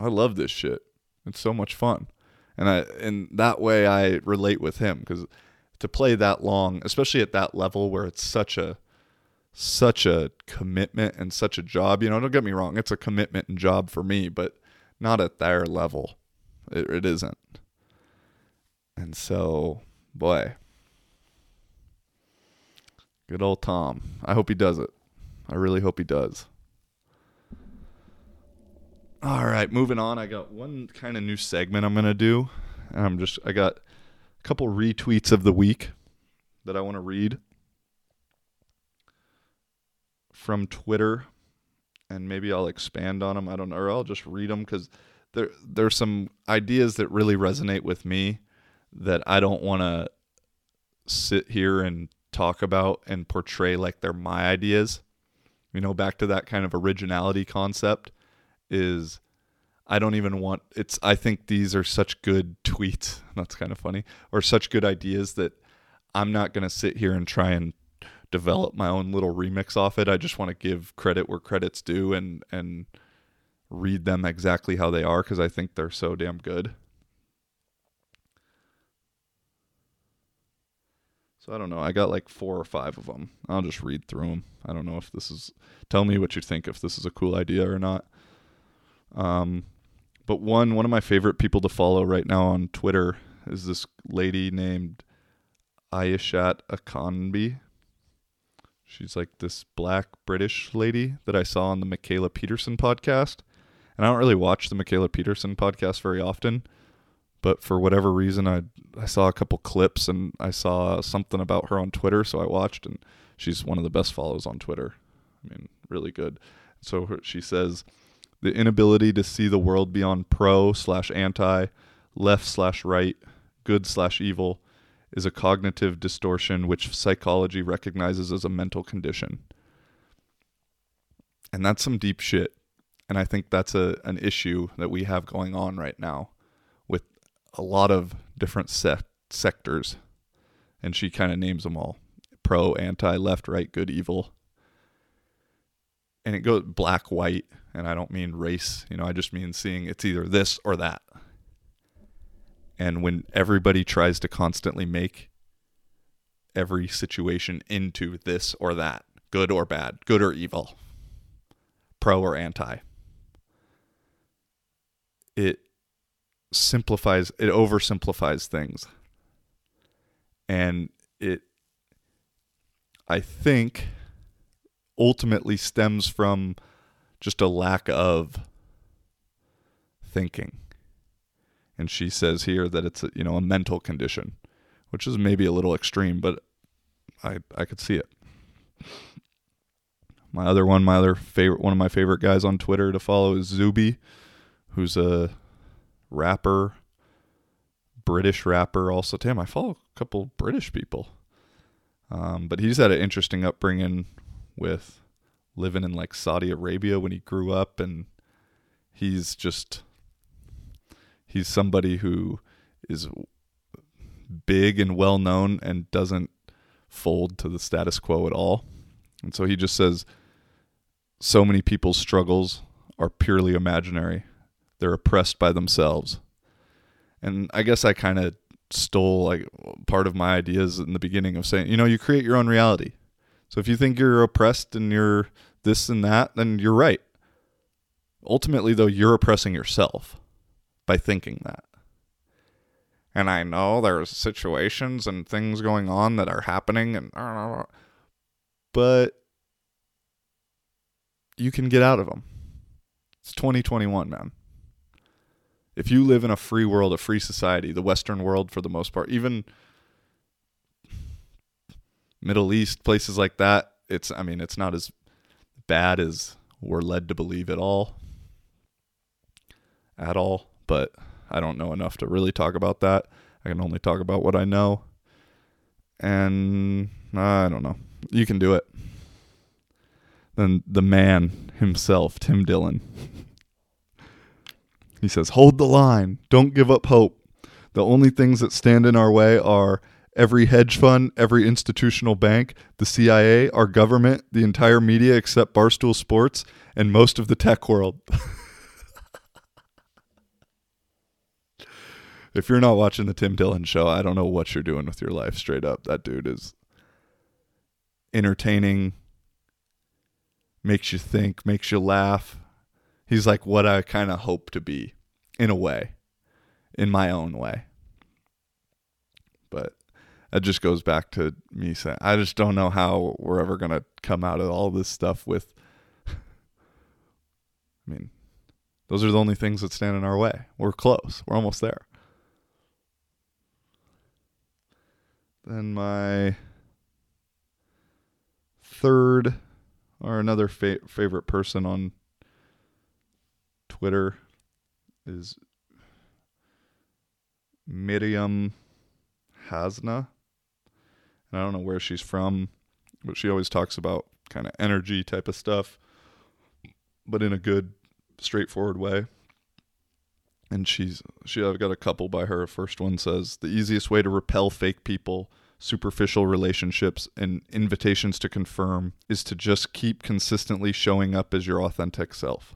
I love this shit. It's so much fun. And I and that way I relate with him cuz to play that long, especially at that level where it's such a such a commitment and such a job, you know, don't get me wrong, it's a commitment and job for me, but not at their level. It, it isn't. And so, boy, good old Tom. I hope he does it. I really hope he does. All right, moving on. I got one kind of new segment I'm gonna do. I'm just I got a couple retweets of the week that I want to read from Twitter, and maybe I'll expand on them. I don't know, or I'll just read them because there there's some ideas that really resonate with me that I don't want to sit here and talk about and portray like they're my ideas. You know, back to that kind of originality concept is I don't even want it's I think these are such good tweets. That's kind of funny. Or such good ideas that I'm not going to sit here and try and develop my own little remix off it. I just want to give credit where credit's due and and read them exactly how they are cuz I think they're so damn good. So I don't know. I got like four or five of them. I'll just read through them. I don't know if this is. Tell me what you think. If this is a cool idea or not. Um, but one one of my favorite people to follow right now on Twitter is this lady named Ayishat Akanbi. She's like this black British lady that I saw on the Mikhaila Peterson podcast. And I don't really watch the Mikhaila Peterson podcast very often, but for whatever reason I I saw a couple clips and I saw something about her on Twitter, so I watched and she's one of the best follows on Twitter. I mean, really good. So her, she says the inability to see the world beyond pro slash anti, left slash right, good slash evil is a cognitive distortion which psychology recognizes as a mental condition. And that's some deep shit. And I think that's a an issue that we have going on right now with a lot of different sec- sectors. And she kind of names them all pro, anti, left, right, good, evil. And it goes black, white, and I don't mean race, you know, I just mean seeing it's either this or that. And when everybody tries to constantly make every situation into this or that, good or bad, good or evil, pro or anti, it simplifies, it oversimplifies things. And it, I think, ultimately stems from just a lack of thinking. And she says here that it's a, you know a mental condition, which is maybe a little extreme, but I I could see it. My other one, my other favorite one of my favorite guys on Twitter to follow is Zuby, who's a rapper, British rapper. Also, damn, I follow a couple British people. Um, but he's had an interesting upbringing with living in like Saudi Arabia when he grew up, and he's just he's somebody who is big and well known and doesn't fold to the status quo at all. And so he just says so many people's struggles are purely imaginary. They're oppressed by themselves. And I guess I kind of stole like part of my ideas in the beginning of saying, you know, you create your own reality. So if you think you're oppressed and you're this and that, then you're right. Ultimately, though, you're oppressing yourself by thinking that. And I know there's situations and things going on that are happening, and but you can get out of them. It's 2021, man. If you live in a free world, a free society, the Western world for the most part, even Middle East, places like that, it's, I mean, it's not as bad as we're led to believe at all. At all. But I don't know enough to really talk about that. I can only talk about what I know. And I don't know. You can do it. Then the man himself, Tim Dillon. he says, Hold the line. Don't give up hope. The only things that stand in our way are every hedge fund, every institutional bank, the CIA, our government, the entire media except Barstool Sports, and most of the tech world. If you're not watching the Tim Dillon show, I don't know what you're doing with your life straight up. That dude is entertaining, makes you think, makes you laugh. He's like what I kind of hope to be in a way, in my own way. But that just goes back to me saying, I just don't know how we're ever going to come out of all this stuff with. I mean, those are the only things that stand in our way. We're close, we're almost there. Then my third or another fa- favorite person on Twitter is Miriam Hasna. And I don't know where she's from, but she always talks about kind of energy type of stuff, but in a good, straightforward way. And she's she I've got a couple by her. First one says the easiest way to repel fake people, superficial relationships, and invitations to confirm is to just keep consistently showing up as your authentic self.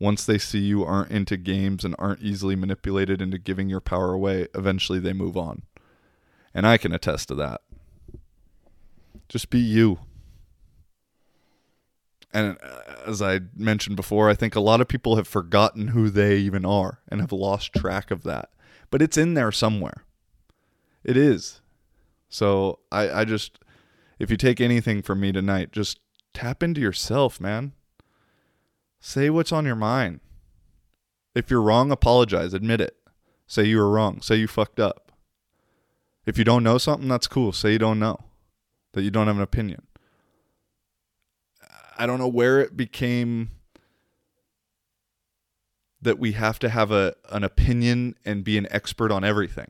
Once they see you aren't into games and aren't easily manipulated into giving your power away, eventually they move on. And I can attest to that. Just be you. And uh, as I mentioned before, I think a lot of people have forgotten who they even are and have lost track of that. But it's in there somewhere. It is. So I, I just, if you take anything from me tonight, just tap into yourself, man. Say what's on your mind. If you're wrong, apologize. Admit it. Say you were wrong. Say you fucked up. If you don't know something, that's cool. Say you don't know, that you don't have an opinion. I don't know where it became that we have to have a an opinion and be an expert on everything.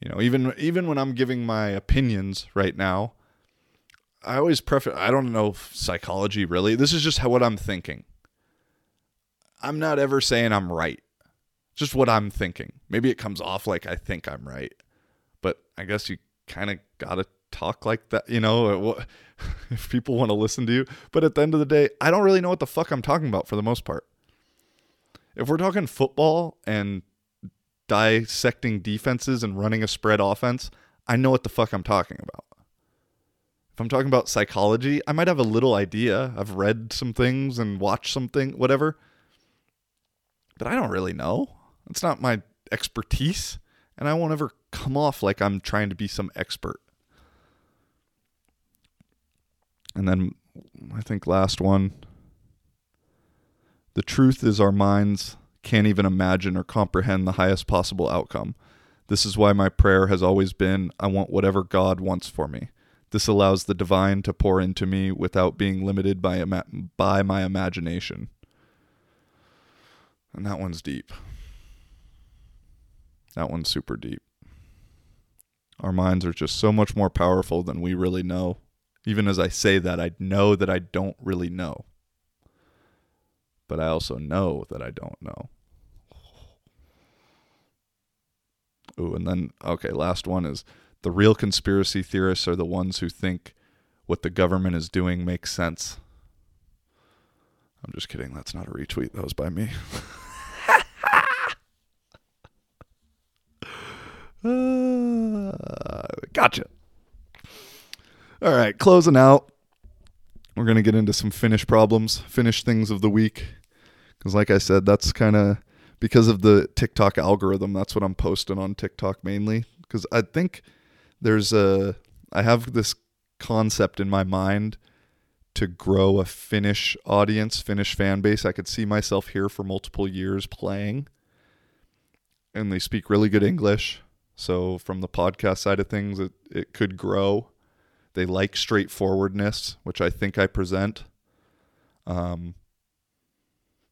You know, even even when I'm giving my opinions right now, I always preface I don't know psychology really. This is just how what I'm thinking. I'm not ever saying I'm right. Just what I'm thinking. Maybe it comes off like I think I'm right. But I guess you kind of got to talk like that, you know, if people want to listen to you. But at the end of the day, I don't really know what the fuck I'm talking about for the most part. If we're talking football and dissecting defenses and running a spread offense, I know what the fuck I'm talking about. If I'm talking about psychology, I might have a little idea. I've read some things and watched something, whatever. But I don't really know. It's not my expertise, and I won't ever come off like I'm trying to be some expert. And then I think last one. The truth is our minds can't even imagine or comprehend the highest possible outcome. This is why my prayer has always been I want whatever God wants for me. This allows the divine to pour into me without being limited by ima- by my imagination. And that one's deep. That one's super deep. Our minds are just so much more powerful than we really know. Even as I say that, I know that I don't really know. But I also know that I don't know. Ooh, and then, okay, last one is the real conspiracy theorists are the ones who think what the government is doing makes sense. I'm just kidding. That's not a retweet. That was by me. uh, gotcha. All right, closing out. We're going to get into some Finnish problems, Finnish things of the week. Because, like I said, that's kind of because of the TikTok algorithm. That's what I'm posting on TikTok mainly. Because I think there's a, I have this concept in my mind to grow a Finnish audience, Finnish fan base. I could see myself here for multiple years playing. And they speak really good English. So, from the podcast side of things, it, it could grow. They like straightforwardness, which I think I present. Um,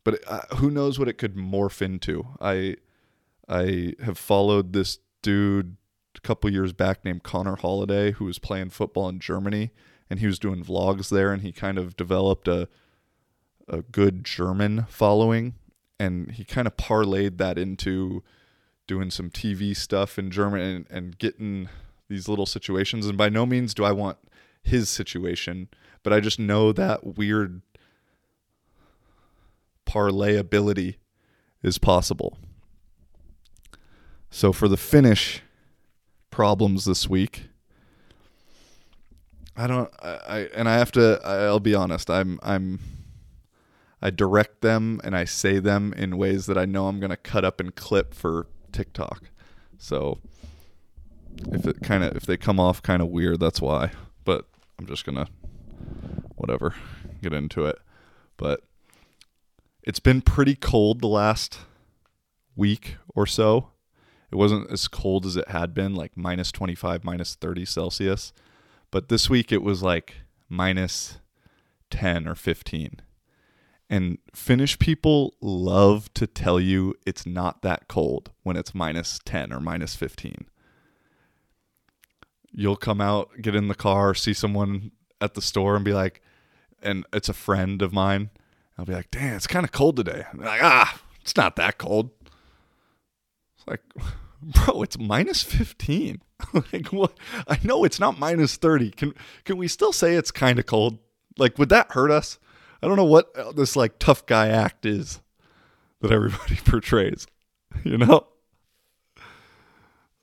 but uh, who knows what it could morph into? I I have followed this dude a couple years back named Connor Holiday who was playing football in Germany and he was doing vlogs there and he kind of developed a a good German following and he kind of parlayed that into doing some TV stuff in German and, and getting these little situations and by no means do I want his situation but I just know that weird parlayability is possible. So for the Finnish problems this week, I don't I, I and I have to I'll be honest, I'm I'm I direct them and I say them in ways that I know I'm going to cut up and clip for TikTok. So if it kind of if they come off kind of weird, that's why. But I'm just to whatever, get into it. But it's been pretty cold the last week or so. It wasn't as cold as it had been, like minus 25, minus 30 Celsius. But this week it was like minus 10 or 15. And Finnish people love to tell you it's not that cold when it's minus 10 or minus 15. You'll come out, get in the car, see someone at the store and be like, and it's a friend of mine. I'll be like, damn, it's kind of cold today. They're like, ah, it's not that cold. It's like, bro, it's minus 15. like, what? I know it's not minus 30. Can, can we still say it's kind of cold? Like, would that hurt us? I don't know what this like tough guy act is that everybody portrays, you know?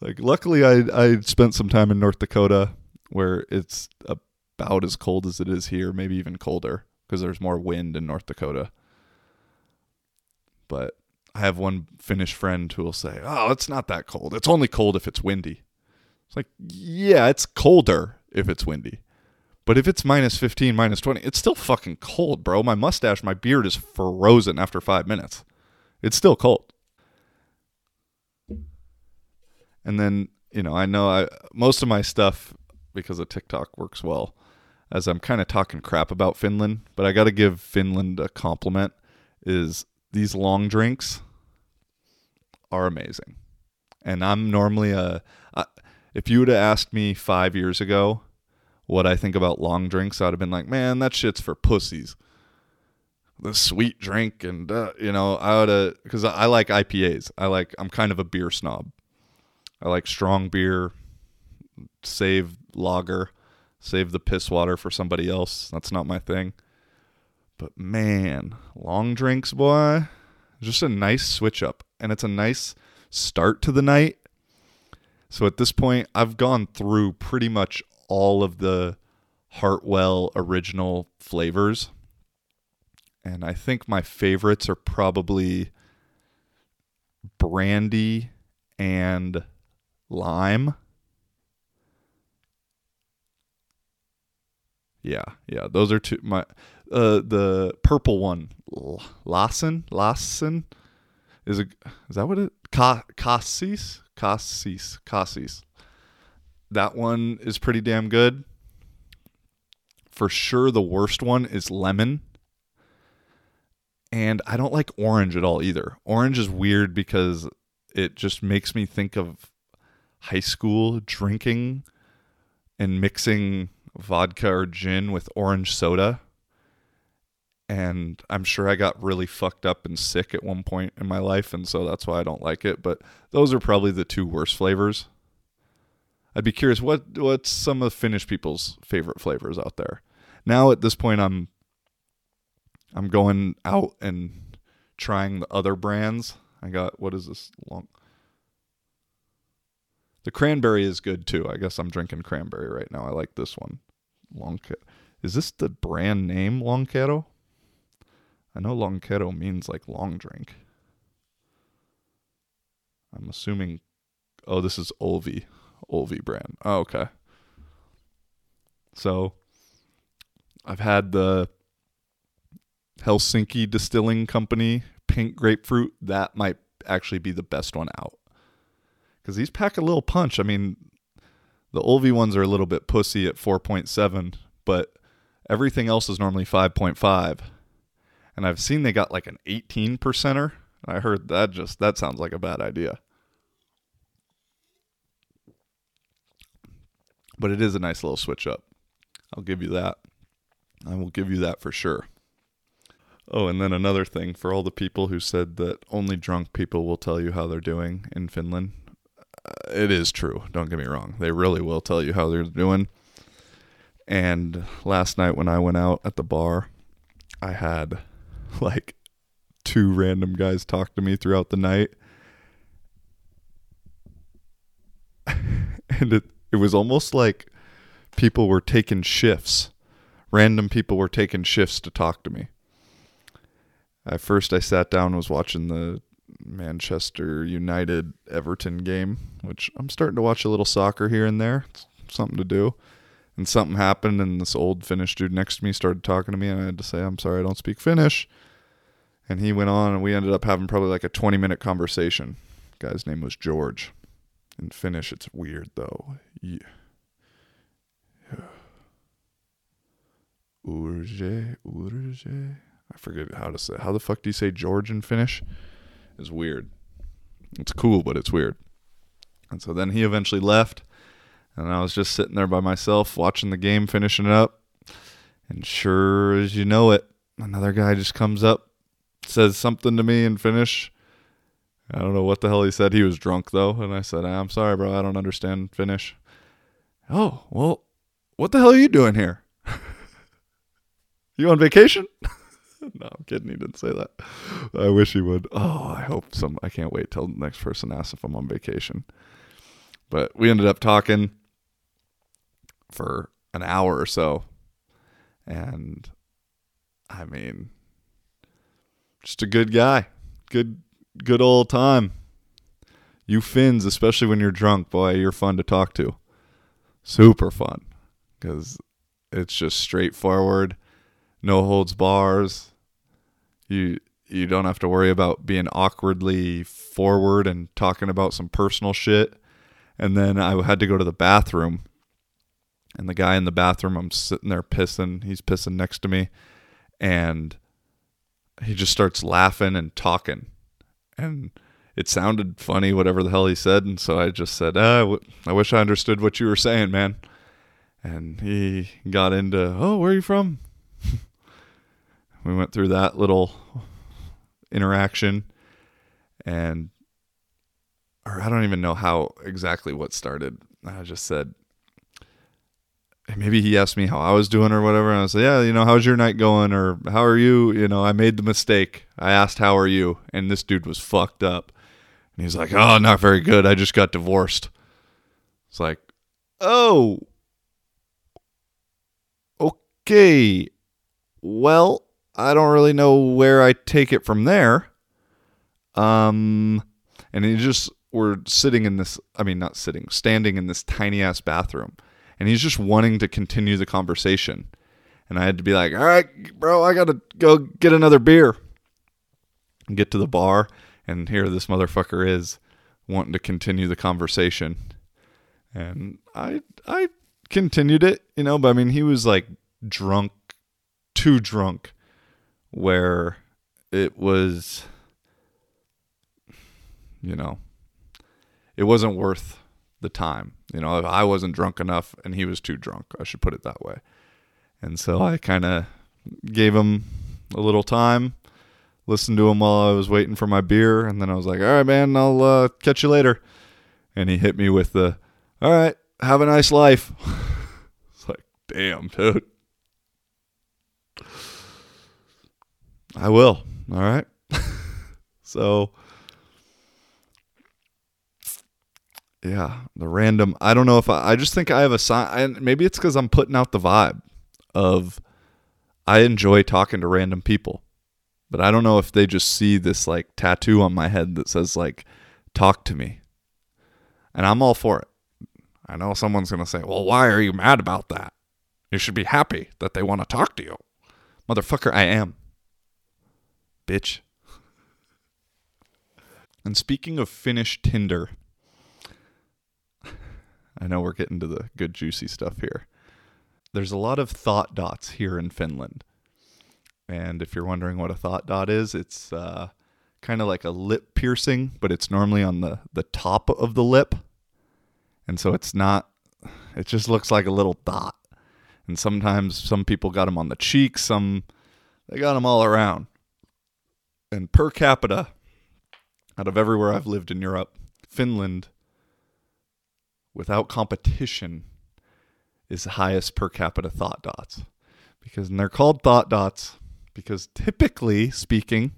Like, luckily, I, I spent some time in North Dakota where it's about as cold as it is here, maybe even colder because there's more wind in North Dakota. But I have one Finnish friend who will say, "Oh, it's not that cold. It's only cold if it's windy." It's like, yeah, it's colder if it's windy. But if it's minus 15, minus 20, it's still fucking cold, bro. My mustache, my beard is frozen after five minutes. It's still cold. And then, you know, I know I most of my stuff because of TikTok works well as I'm kind of talking crap about Finland, but I got to give Finland a compliment is these long drinks are amazing. And I'm normally a if you would have asked me 5 years ago what I think about long drinks, I'd have been like, "Man, that shit's for pussies." The sweet drink and uh, you know, I would have cuz I like IPAs. I like I'm kind of a beer snob. I like strong beer, save lager save the piss water for somebody else. That's not my thing. But man, long drinks, boy, just a nice switch up. And it's a nice start to the night. So at this point, I've gone through pretty much all of the Hartwall original flavors. And I think my favorites are probably brandy and lime. Yeah, yeah. Those are two. My uh, the purple one, Lawson, Lawson, is a is that what it? Ca- Cassis, Cassis, Cassis. That one is pretty damn good. For sure, the worst one is lemon. And I don't like orange at all either. Orange is weird because it just makes me think of high school drinking and mixing vodka or gin with orange soda. And I'm sure I got really fucked up and sick at one point in my life, and so that's why I don't like it. But those are probably the two worst flavors. I'd be curious what what's some of Finnish people's favorite flavors out there. Now at this point, I'm I'm going out and trying the other brands. I got what is this long? The cranberry is good too. I guess I'm drinking cranberry right now. I like this one. Long Is this the brand name Lonkero? I know Lonkero means like long drink. I'm assuming oh this is Olvi. Olvi brand. Oh, okay. So I've had the Helsinki Distilling Company pink grapefruit. That might actually be the best one out because these pack a little punch. I mean, the Olvi ones are a little bit pussy at 4.7, but everything else is normally 5.5. And I've seen they got like an 18 percenter. I heard that just that sounds like a bad idea. But it is a nice little switch up. I'll give you that. I will give you that for sure. Oh, and then another thing for all the people who said that only drunk people will tell you how they're doing in Finland it is true. Don't get me wrong. They really will tell you how they're doing. And last night when I went out at the bar, I had like two random guys talk to me throughout the night. and it it was almost like people were taking shifts. Random people were taking shifts to talk to me. At first, I sat down and was watching the Manchester United Everton game, which I'm starting to watch a little soccer here and there. It's something to do. And something happened, and this old Finnish dude next to me started talking to me, and I had to say, I'm sorry, I don't speak Finnish. And he went on, and we ended up having probably like a 20 minute conversation. guy's name was George. In Finnish, it's weird though. Yeah. Urge, urge. I forget how to say. How the fuck do you say George in Finnish? It's weird. It's cool, but it's weird. And so then he eventually left, and I was just sitting there by myself watching the game, finishing it up. And sure as you know it, another guy just comes up, says something to me in Finnish. I don't know what the hell he said. He was drunk though, and I said, "I'm sorry, bro. I don't understand Finnish." Oh, well, what the hell are you doing here? you on vacation? no, I'm kidding. He didn't say that. I wish he would. Oh, I hope some. I can't wait till the next person asks if I'm on vacation. But we ended up talking for an hour or so, and I mean, just a good guy, good, good old time. You Finns, especially when you're drunk, boy, you're fun to talk to. Super fun because it's just straightforward, no holds bars. You you don't have to worry about being awkwardly forward and talking about some personal shit. And then I had to go to the bathroom, and the guy in the bathroom, I'm sitting there pissing. He's pissing next to me, and he just starts laughing and talking, and it sounded funny, whatever the hell he said. And so I just said, ah, I wish I understood what you were saying, man. And he got into, oh, where are you from? we went through that little interaction and or I don't even know how exactly what started. I just said maybe he asked me how I was doing or whatever, and I said, "Yeah, you know, how's your night going?" or "How are you?" You know, I made the mistake. I asked, "How are you?" and this dude was fucked up, and he's like, "Oh, not very good. I just got divorced." It's like, "Oh, okay. Well, I don't really know where I take it from there." Um, and he just we're sitting in this. I mean, not sitting, standing in this tiny ass bathroom and he's just wanting to continue the conversation. And I had to be like, all right, bro, I got to go get another beer. And get to the bar, and here this motherfucker is wanting to continue the conversation. And I I continued it, you know, but I mean he was like drunk, too drunk, where it was you know, it wasn't worth the time. You know, I wasn't drunk enough and he was too drunk, I should put it that way. And so I kind of gave him a little time, listened to him while I was waiting for my beer, and then I was like, "All right, man, I'll uh, catch you later." And he hit me with the, "All right, have a nice life." it's like, damn, dude. I will. All right. so yeah, the random. I don't know if I. I just think I have a sign. Maybe it's because I'm putting out the vibe of I enjoy talking to random people, but I don't know if they just see this like tattoo on my head that says like "talk to me," and I'm all for it. I know someone's gonna say, "Well, why are you mad about that? You should be happy that they want to talk to you, motherfucker." I am, bitch. And speaking of Finnish Tinder. I know we're getting to the good, juicy stuff here. There's a lot of thought dots here in Finland. And if you're wondering what a thought dot is, it's uh, kind of like a lip piercing, but it's normally on the, the top of the lip. And so it's not, it just looks like a little dot. And sometimes some people got them on the cheeks, some, they got them all around. And per capita, out of everywhere I've lived in Europe, Finland without competition is the highest per capita thought dots because and they're called thought dots because typically speaking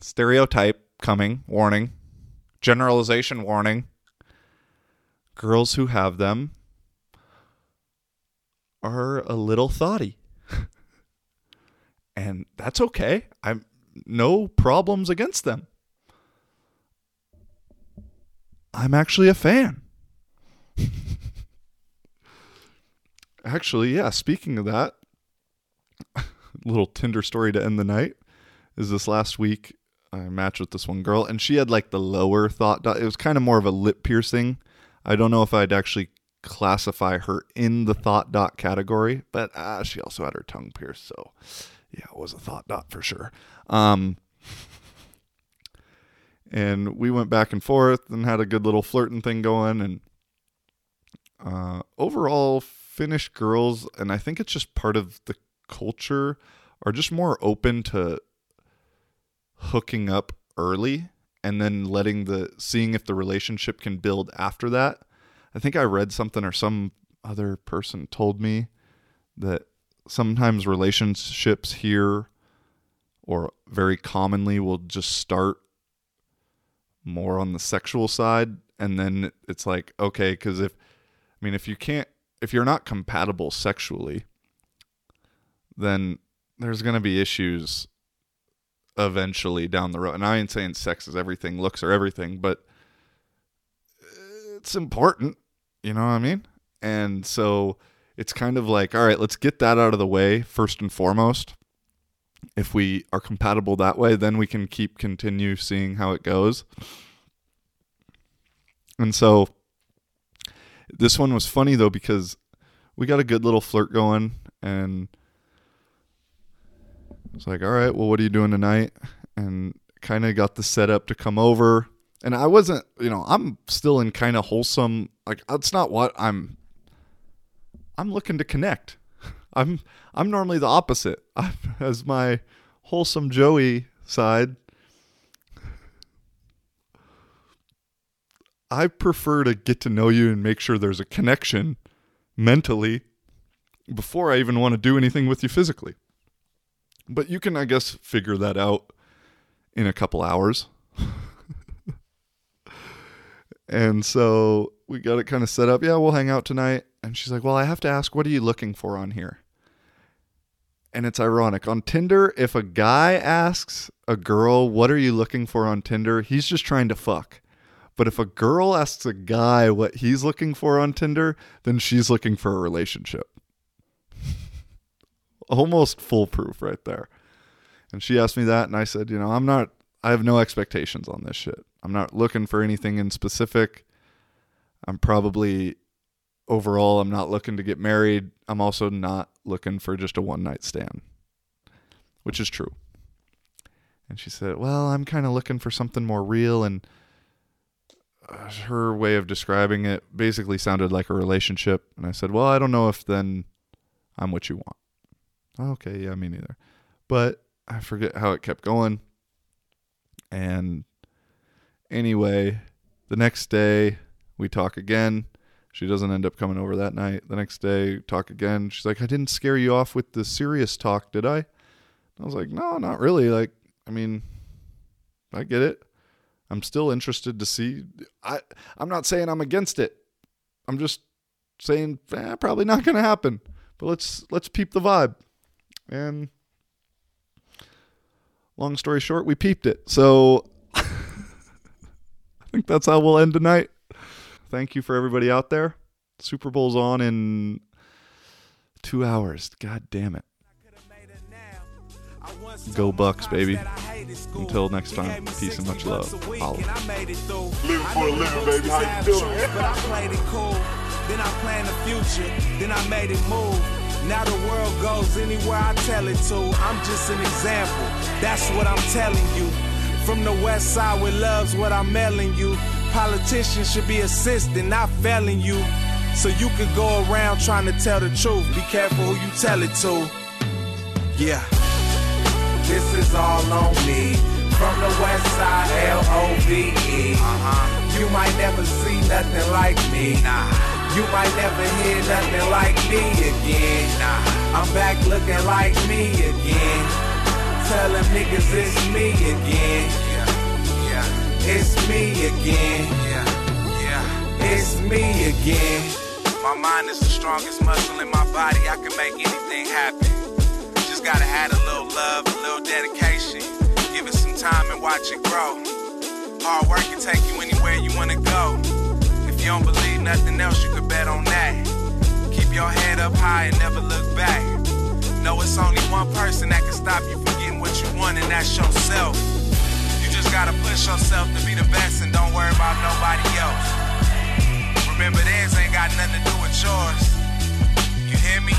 stereotype coming warning generalization warning girls who have them are a little thoughty. and that's okay. I'm no problems against them. I'm actually a fan. actually, yeah, speaking of that, little Tinder story to end the night is this last week I matched with this one girl and she had like the lower thought dot. It was kind of more of a lip piercing. I don't know if I'd actually classify her in the thought dot category, but uh, she also had her tongue pierced, so yeah, it was a thought dot for sure. Um, and we went back and forth and had a good little flirting thing going, and uh, overall, Finnish girls, and I think it's just part of the culture, are just more open to hooking up early and then letting the seeing if the relationship can build after that. I think I read something or some other person told me that sometimes relationships here or very commonly will just start more on the sexual side and then it's like okay cuz if I mean if you can't if you're not compatible sexually then there's going to be issues eventually down the road. And I ain't saying sex is everything, looks are everything, but it's important. You know what I mean? And so it's kind of like, all right, let's get that out of the way first and foremost. If we are compatible that way, then we can keep continue seeing how it goes. And so this one was funny though because we got a good little flirt going and it's like, all right, well, what are you doing tonight? And kind of got the setup to come over. And I wasn't, you know, I'm still in kind of wholesome. Like that's not what I'm. I'm looking to connect. I'm I'm normally the opposite. I, as my wholesome Joey side, I prefer to get to know you and make sure there's a connection mentally before I even want to do anything with you physically. But you can, I guess, figure that out in a couple hours. and so we got it kind of set up. Yeah, we'll hang out tonight. And she's like, Well, I have to ask, what are you looking for on here? And it's ironic. On Tinder, if a guy asks a girl, What are you looking for on Tinder? He's just trying to fuck. But if a girl asks a guy what he's looking for on Tinder, then she's looking for a relationship almost foolproof right there. And she asked me that, and I said, you know, I'm not, I have no expectations on this shit. I'm not looking for anything in specific. I'm probably, overall, I'm not looking to get married. I'm also not looking for just a one night stand, which is true. And she said, well, I'm kind of looking for something more real. And uh, her way of describing it basically sounded like a relationship. And I said, well, I don't know if then I'm what you want. Okay, yeah, me neither. But I forget how it kept going. And anyway, the next day we talk again. She doesn't end up coming over that night. The next day, talk again. She's like, I didn't scare you off with the serious talk, did I? I was like, no, not really. Like, I mean, I get it. I'm still interested to see. I I'm not saying I'm against it. I'm just saying eh, probably not going to happen. But let's let's peep the vibe. And long story short, we peeped it. So I think that's how we'll end tonight. Thank you for everybody out there. Super Bowl's on in two hours. God damn it. Go Bucks, baby. Until next time, peace and much love. Holla. Living for a living, baby. How you doing? But I played it cool. Then I planned the future. Then I made it move. Now the world goes anywhere I tell it to. I'm just an example. That's what I'm telling you. From the west side with love's what I'm mailing you. Politicians should be assisting, not failing you. So you could go around trying to tell the truth. Be careful who you tell it to. Yeah. This is all on me. From the west side, L-O-V-E. Uh-huh. You might never see nothing like me. Nah. You might never hear nothing like me again. Nah. I'm back looking like me again. Tell them niggas it's me again. It's me again. Yeah. Yeah. it's me again. My mind is the strongest muscle in my body. I can make anything happen. Just gotta add a little love, a little dedication. Give it some time and watch it grow. Hard work can take you anywhere you wanna go. If you don't believe nothing else, you could bet on that. Keep your head up high and never look back. Know it's only one person that can stop you from getting what you want, and that's yourself just gotta push yourself to be the best and don't worry about nobody else. Remember, theirs ain't got nothing to do with yours. You hear me?